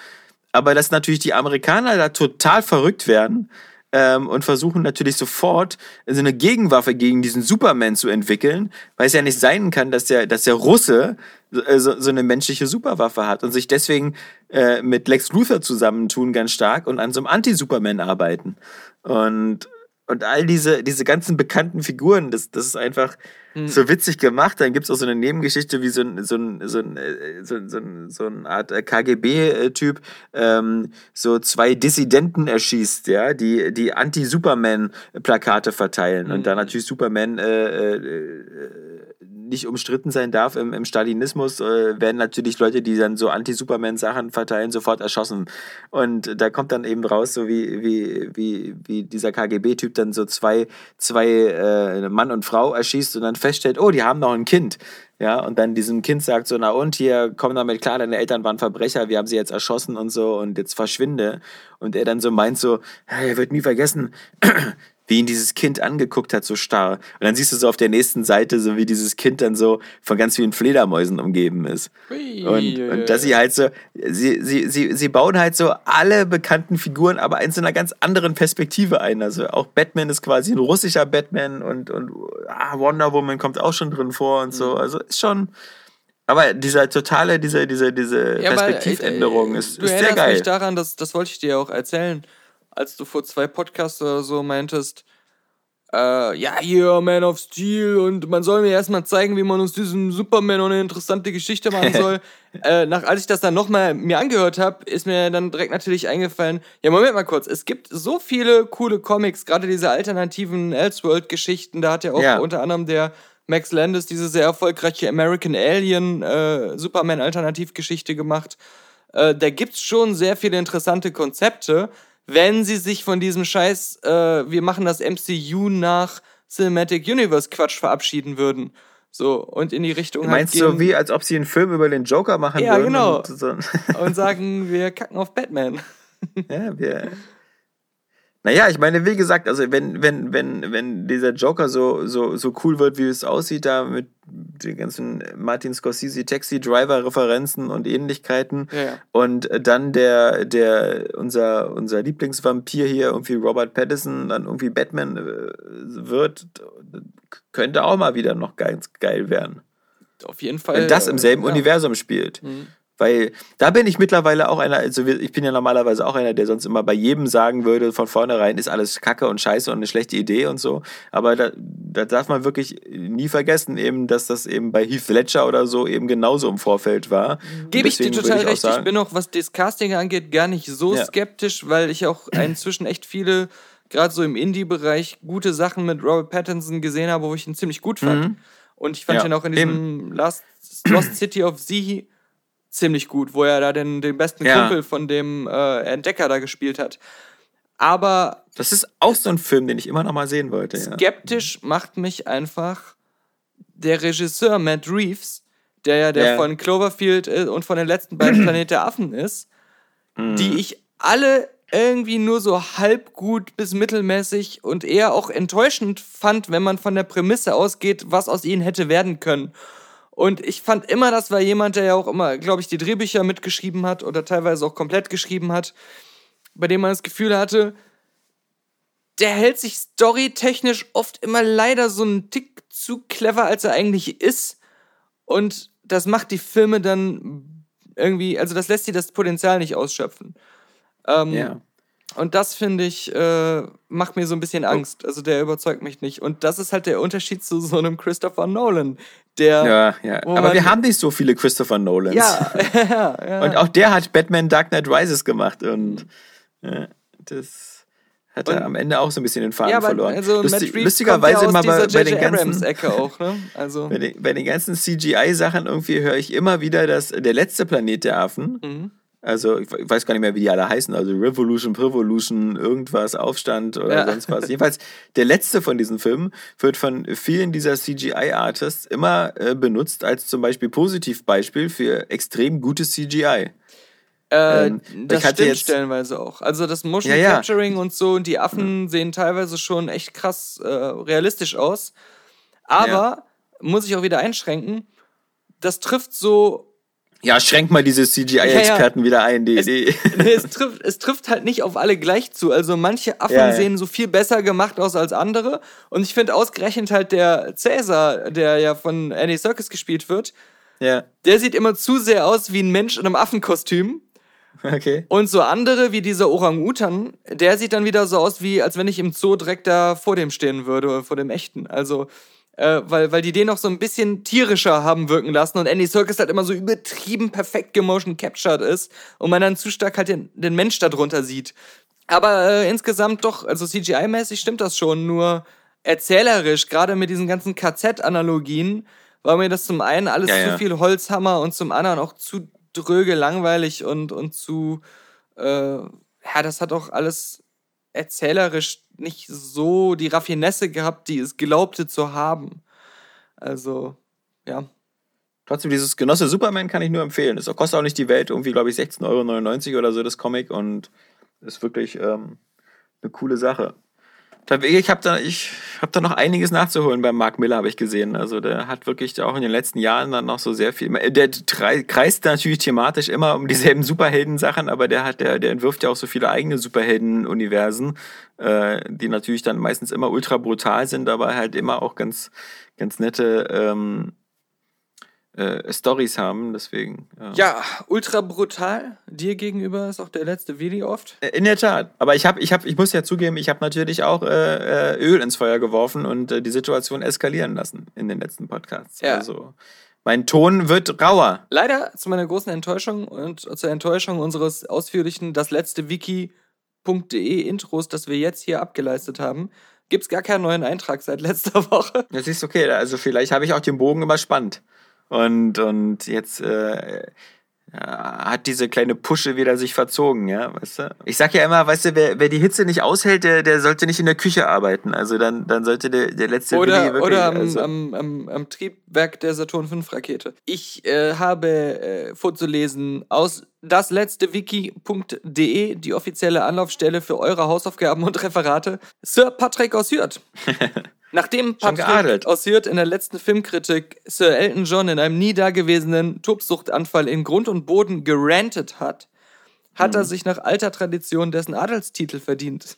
Aber dass natürlich die Amerikaner da total verrückt werden ähm, und versuchen natürlich sofort so eine Gegenwaffe gegen diesen Superman zu entwickeln, weil es ja nicht sein kann, dass der, dass der Russe so, so so eine menschliche Superwaffe hat und sich deswegen äh, mit Lex Luthor zusammentun ganz stark und an so einem Anti-Superman arbeiten. Und, und all diese, diese ganzen bekannten Figuren, das, das ist einfach so witzig gemacht. Dann gibt's auch so eine Nebengeschichte, wie so ein, so ein, so ein, äh, so, ein- so, ein, so eine Art äh, KGB-Typ ähm, so zwei Dissidenten erschießt, ja, die, die Anti-Superman-Plakate verteilen. Und da natürlich Superman äh, äh, nicht umstritten sein darf im, im Stalinismus, äh, werden natürlich Leute, die dann so Anti-Superman-Sachen verteilen, sofort erschossen. Und da kommt dann eben raus, so wie, wie, wie, wie dieser KGB-Typ dann so zwei, zwei äh, Mann und Frau erschießt und dann feststellt, oh, die haben noch ein Kind. Ja, und dann diesem Kind sagt so, na und hier, komm damit klar, deine Eltern waren Verbrecher, wir haben sie jetzt erschossen und so und jetzt verschwinde. Und er dann so meint so, "Ja, er wird nie vergessen, wie ihn dieses Kind angeguckt hat, so starr. Und dann siehst du so auf der nächsten Seite, so wie dieses Kind dann so von ganz vielen Fledermäusen umgeben ist. Und, und dass sie halt so, sie, sie, sie, sie bauen halt so alle bekannten Figuren, aber in so einer ganz anderen Perspektive ein. Also auch Batman ist quasi ein russischer Batman und, und ah, Wonder Woman kommt auch schon drin vor und so. Also ist schon. Aber dieser totale, diese, diese, diese Ja, aber, Perspektivänderung äh, ist, du ist sehr erinnerst geil. mich daran, dass, das wollte ich dir auch erzählen, als du vor zwei Podcasts oder so meintest, äh, ja, hier, Man of Steel und man soll mir erstmal zeigen, wie man aus diesem Superman eine interessante Geschichte machen soll. äh, nach, als ich das dann nochmal mir angehört habe, ist mir dann direkt natürlich eingefallen, ja, Moment mal kurz, es gibt so viele coole Comics, gerade diese alternativen Elseworld-Geschichten, da hat ja auch Ja. unter anderem der Max Landis diese sehr erfolgreiche American Alien äh, Superman-Alternativgeschichte gemacht. Äh, da gibt's schon sehr viele interessante Konzepte, wenn sie sich von diesem Scheiß, äh, wir machen das MCU nach Cinematic Universe Quatsch verabschieden würden. So, und in die Richtung Du halt meinst gehen so wie, als ob sie einen Film über den Joker machen Ja, würden? genau. Und so. und sagen, wir kacken auf Batman. Ja, wir. Naja, ich meine, wie gesagt, also wenn, wenn, wenn, wenn dieser Joker so, so, so cool wird, wie es aussieht, da mit den ganzen Martin Scorsese Taxi Driver Referenzen und Ähnlichkeiten Ja, ja. und dann der, der, unser, unser Lieblingsvampir hier, irgendwie Robert Pattinson, dann irgendwie Batman äh, wird, könnte auch mal wieder noch ganz geil werden. Auf jeden Fall. Wenn das im selben ja. Universum spielt. Mhm. Weil da bin ich mittlerweile auch einer, also ich bin ja normalerweise auch einer, der sonst immer bei jedem sagen würde, von vornherein ist alles Kacke und Scheiße und eine schlechte Idee und so. Aber da, da darf man wirklich nie vergessen, eben, dass das eben bei Heath Ledger oder so eben genauso im Vorfeld war. Gebe ich dir total auch recht. Ich sagen- bin auch, was das Casting angeht, gar nicht so Ja. skeptisch, weil ich auch inzwischen echt viele, gerade so im Indie-Bereich, gute Sachen mit Robert Pattinson gesehen habe, wo ich ihn ziemlich gut fand. Und ich fand Mhm. Ja, ihn auch in diesem Last, Lost City of Z ziemlich gut, wo er da den, den besten Ja. Kumpel von dem äh, Entdecker da gespielt hat. Aber Das ist auch so ein Film, den ich immer noch mal sehen wollte. Ja. skeptisch macht mich einfach der Regisseur Matt Reeves, der ja der Ja. von Cloverfield äh, und von den letzten beiden Planet der Affen ist, Mhm. die ich alle irgendwie nur so halb gut bis mittelmäßig und eher auch enttäuschend fand, wenn man von der Prämisse ausgeht, was aus ihnen hätte werden können. Und ich fand immer, das war jemand, der ja auch immer, glaube ich, die Drehbücher mitgeschrieben hat oder teilweise auch komplett geschrieben hat, bei dem man das Gefühl hatte, der hält sich storytechnisch oft immer leider so einen Tick zu clever, als er eigentlich ist. Und das macht die Filme dann irgendwie, also das lässt sie das Potenzial nicht ausschöpfen. Ähm, Ja. Und das finde ich, äh, macht mir so ein bisschen Angst. Also der überzeugt mich nicht. Und das ist halt der Unterschied zu so einem Christopher Nolan, der. Ja, ja. Aber wir haben nicht so viele Christopher Nolans. Ja, ja, ja. Und auch der hat Batman Dark Knight Rises gemacht und ja, das hat er Und- am Ende auch so ein bisschen den Faden ja, aber verloren. also Lustig, lustigerweise ja immer bei, bei den ganzen auch, ne? Also, bei den, bei den ganzen CGI-Sachen irgendwie höre ich immer wieder, dass der letzte Planet der Affen, Mhm. Also ich weiß gar nicht mehr, wie die alle heißen, also Revolution, Prevolution, irgendwas, Aufstand oder Ja. sonst was. Jedenfalls, der letzte von diesen Filmen wird von vielen dieser CGI-Artists immer äh, benutzt als zum Beispiel Positivbeispiel für extrem gutes CGI. äh, ähm, das stimmt jetzt- stellenweise auch. Also das Motion Ja, ja. Capturing und so und die Affen sehen teilweise schon echt krass äh, realistisch aus. Aber, muss ich auch wieder einschränken, das trifft so Ja, schränk mal diese CGI-Experten wieder ein. Die, die. nee, es, trifft, es trifft halt nicht auf alle gleich zu. Also manche Affen Ja, ja. sehen so viel besser gemacht aus als andere. Und ich finde ausgerechnet halt der Cäsar, der ja von Andy Serkis gespielt wird, ja, der sieht immer zu sehr aus wie ein Mensch in einem Affenkostüm. okay. Und so andere wie dieser Orang-Utan, der sieht dann wieder so aus, wie als wenn ich im Zoo direkt da vor dem stehen würde, vor dem echten. Also, äh, weil, weil die den noch so ein bisschen tierischer haben wirken lassen und Andy Serkis halt immer so übertrieben perfekt gemotion captured ist und man dann zu stark halt den, den Mensch da drunter sieht. Aber äh, insgesamt doch, also CGI-mäßig stimmt das schon, nur erzählerisch, gerade mit diesen ganzen KZ-Analogien, war mir das zum einen alles Ja, zu ja. viel Holzhammer und zum anderen auch zu dröge, langweilig und, und zu, äh, ja, das hat auch alles erzählerisch nicht so die Raffinesse gehabt, die es glaubte zu haben. Also, ja. Trotzdem, dieses Genosse Superman kann ich nur empfehlen. Es kostet auch nicht die Welt, irgendwie, glaube ich, 16,99 Euro oder so, das Comic. Und ist wirklich ähm, eine coole Sache. Ich habe da, ich hab da noch einiges nachzuholen beim Mark Miller, habe ich gesehen. Also der hat wirklich auch in den letzten Jahren dann noch so sehr viel. Der kreist natürlich thematisch immer um dieselben Superhelden-Sachen, aber der hat, der, der entwirft ja auch so viele eigene Superhelden-Universen, äh, die natürlich dann meistens immer ultra brutal sind, aber halt immer auch ganz, ganz nette ähm, äh, Stories haben. Deswegen. Ja. Ja, ultra brutal. Dir gegenüber ist auch der letzte Video oft. Äh, In der Tat. Aber ich habe, ich habe, ich muss ja zugeben, ich habe natürlich auch äh, äh, Öl ins Feuer geworfen und äh, die Situation eskalieren lassen in den letzten Podcasts. Ja. Also mein Ton wird rauer. Leider zu meiner großen Enttäuschung und zur Enttäuschung unseres ausführlichen das letzte wiki.de Intros, das wir jetzt hier abgeleistet haben, gibt es gar keinen neuen Eintrag seit letzter Woche. Das ist okay. Also vielleicht habe ich auch den Bogen überspannt. Und, und jetzt äh, ja, hat diese kleine Pusche wieder sich verzogen, ja, weißt du? Ich sag ja immer, weißt du, wer, wer die Hitze nicht aushält, der, der sollte nicht in der Küche arbeiten. Also dann, dann sollte der, der letzte Willi Oder, wirklich, oder am, also, am, am, am Triebwerk der Saturn V Rakete. Ich äh, habe äh, vorzulesen aus dasletztewiki.de, die offizielle Anlaufstelle für eure Hausaufgaben und Referate, Sir Patrick aus Hürth. Nachdem Patrick aus Hürth in der letzten Filmkritik Sir Elton John in einem nie dagewesenen Tobsuchtanfall in Grund und Boden gerantet hat, hat er sich nach alter Tradition dessen Adelstitel verdient.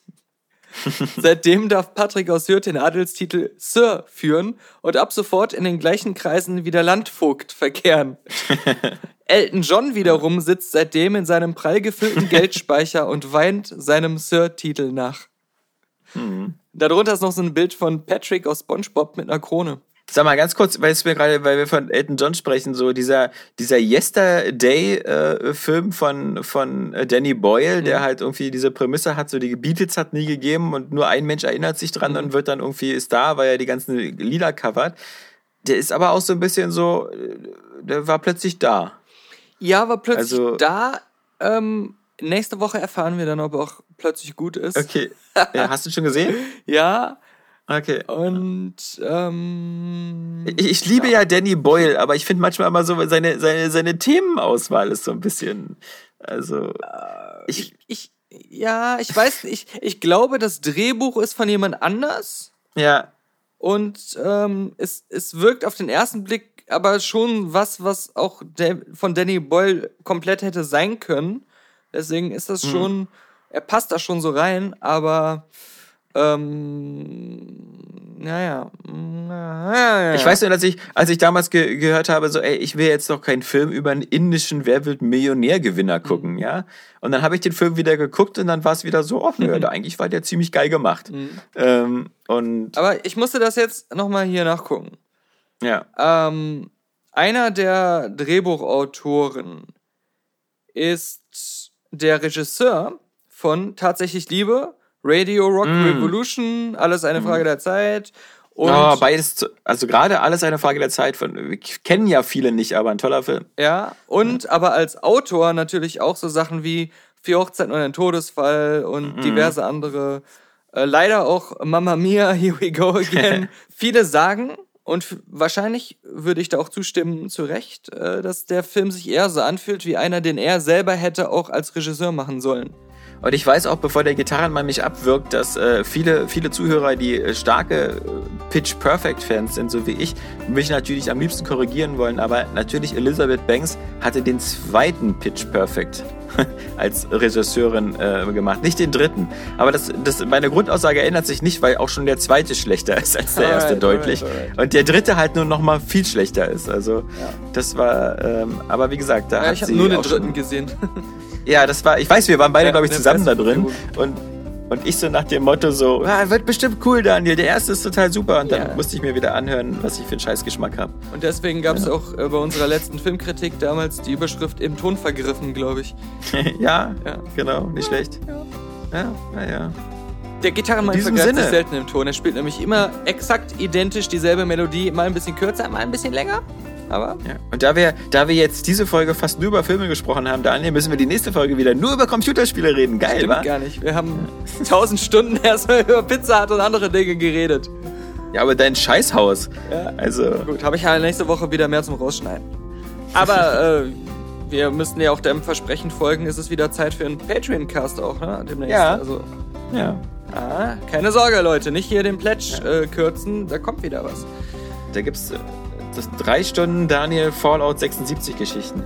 Seitdem darf Patrick aus Hürth den Adelstitel Sir führen und ab sofort in den gleichen Kreisen wie der Landvogt verkehren. Elton John wiederum sitzt seitdem in seinem prall gefüllten Geldspeicher und weint seinem Sir-Titel nach. Darunter ist noch so ein Bild von Patrick aus SpongeBob mit einer Krone. Sag mal ganz kurz, weil mir gerade, weil wir von Elton John sprechen, so dieser, dieser Yesterday-Film von, von äh, Danny Boyle, Mhm. der halt irgendwie diese Prämisse hat, so die Beatles hat nie gegeben und nur ein Mensch erinnert sich dran Mhm. und wird dann irgendwie Star, weil er die ganzen Lieder covert. Der ist aber auch so ein bisschen so, äh, der war plötzlich da. Ja, war plötzlich Also- da. Ähm, nächste Woche erfahren wir dann, ob er auch plötzlich gut ist. Okay. ja, hast du schon gesehen? Ja, Okay. und ähm, Ich, ich liebe ja. Danny Boyle, aber ich finde manchmal immer so, seine, seine, seine Themenauswahl ist so ein bisschen, also, ich, ich, Ja, ich weiß nicht. Ich, ich glaube, das Drehbuch ist von jemand anders. Ja. Und ähm, es, es wirkt auf den ersten Blick aber schon was, was auch von Danny Boyle komplett hätte sein können. Deswegen ist das schon, er passt da schon so rein, aber ähm, naja. naja. Ich weiß nur, dass ich, als ich damals ge gehört habe, so, ey, ich will jetzt doch keinen Film über einen indischen Wer wird Millionärgewinner gucken, ja? Und dann habe ich den Film wieder geguckt und dann war es wieder so, oh, nö, eigentlich war der ziemlich geil gemacht. Ähm, und Aber ich musste das jetzt nochmal hier nachgucken. ja. Ähm, einer der Drehbuchautoren ist der Regisseur von Tatsächlich Liebe, Radio Rock Revolution, Alles eine Frage der Zeit. Und oh, beides, also gerade alles eine Frage der Zeit. Von, wir kennen ja viele nicht, aber ein toller Film. ja, und aber als Autor natürlich auch so Sachen wie Vier Hochzeiten und ein Todesfall und diverse andere. Äh, leider auch Mamma Mia, Here We Go Again. Viele sagen, und wahrscheinlich würde ich da auch zustimmen, zu Recht, äh, dass der Film sich eher so anfühlt wie einer, den er selber hätte auch als Regisseur machen sollen. Und ich weiß auch, bevor der Gitarrenmann mich abwirkt, dass äh, viele, viele Zuhörer, die äh, starke äh, Pitch Perfect Fans sind, so wie ich, mich natürlich am liebsten korrigieren wollen. Aber natürlich Elizabeth Banks hatte den zweiten Pitch Perfect als Regisseurin äh, gemacht, nicht den dritten. Aber das, das, meine Grundaussage ändert sich nicht, weil auch schon der zweite schlechter ist als der erste Alright, deutlich. alright, alright. Und der dritte halt nur noch mal viel schlechter ist. Also das war, ähm, aber wie gesagt, da Ja, hat ich habe nur den dritten gesehen. ja, das war, ich weiß, wir waren beide, Ja, glaube ich, zusammen da drin. Und, und ich so nach dem Motto so, ah, wird bestimmt cool, Daniel, der erste ist total super. Und dann Ja. musste ich mir wieder anhören, was ich für einen Scheißgeschmack habe. Und deswegen gab es auch äh, bei unserer letzten Filmkritik damals die Überschrift im Ton vergriffen, glaube ich. ja, Ja. genau, nicht schlecht. Ja, ja, ja. Der Gitarrenmann vergreift sich selten im Ton. Er spielt nämlich immer exakt identisch dieselbe Melodie, mal ein bisschen kürzer, mal ein bisschen länger. Aber ja. Und da wir, da wir jetzt diese Folge fast nur über Filme gesprochen haben, Daniel, müssen wir die nächste Folge wieder nur über Computerspiele reden. Geil, stimmt wa? gar nicht. Wir haben tausend Stunden erstmal über Pizza Hut und andere Dinge geredet. Ja, aber dein Scheißhaus. Ja. Also, Gut, habe ich ja nächste Woche wieder mehr zum Rausschneiden. Aber äh, wir müssen ja auch dem Versprechen folgen, ist es wieder Zeit für einen Patreon-Cast auch, ne? Demnächst. Ja. Also, ja. ah, keine Sorge, Leute, nicht hier den Pledge äh, kürzen, da kommt wieder was. Da gibt's äh, das drei Stunden Daniel Fallout 76 Geschichten.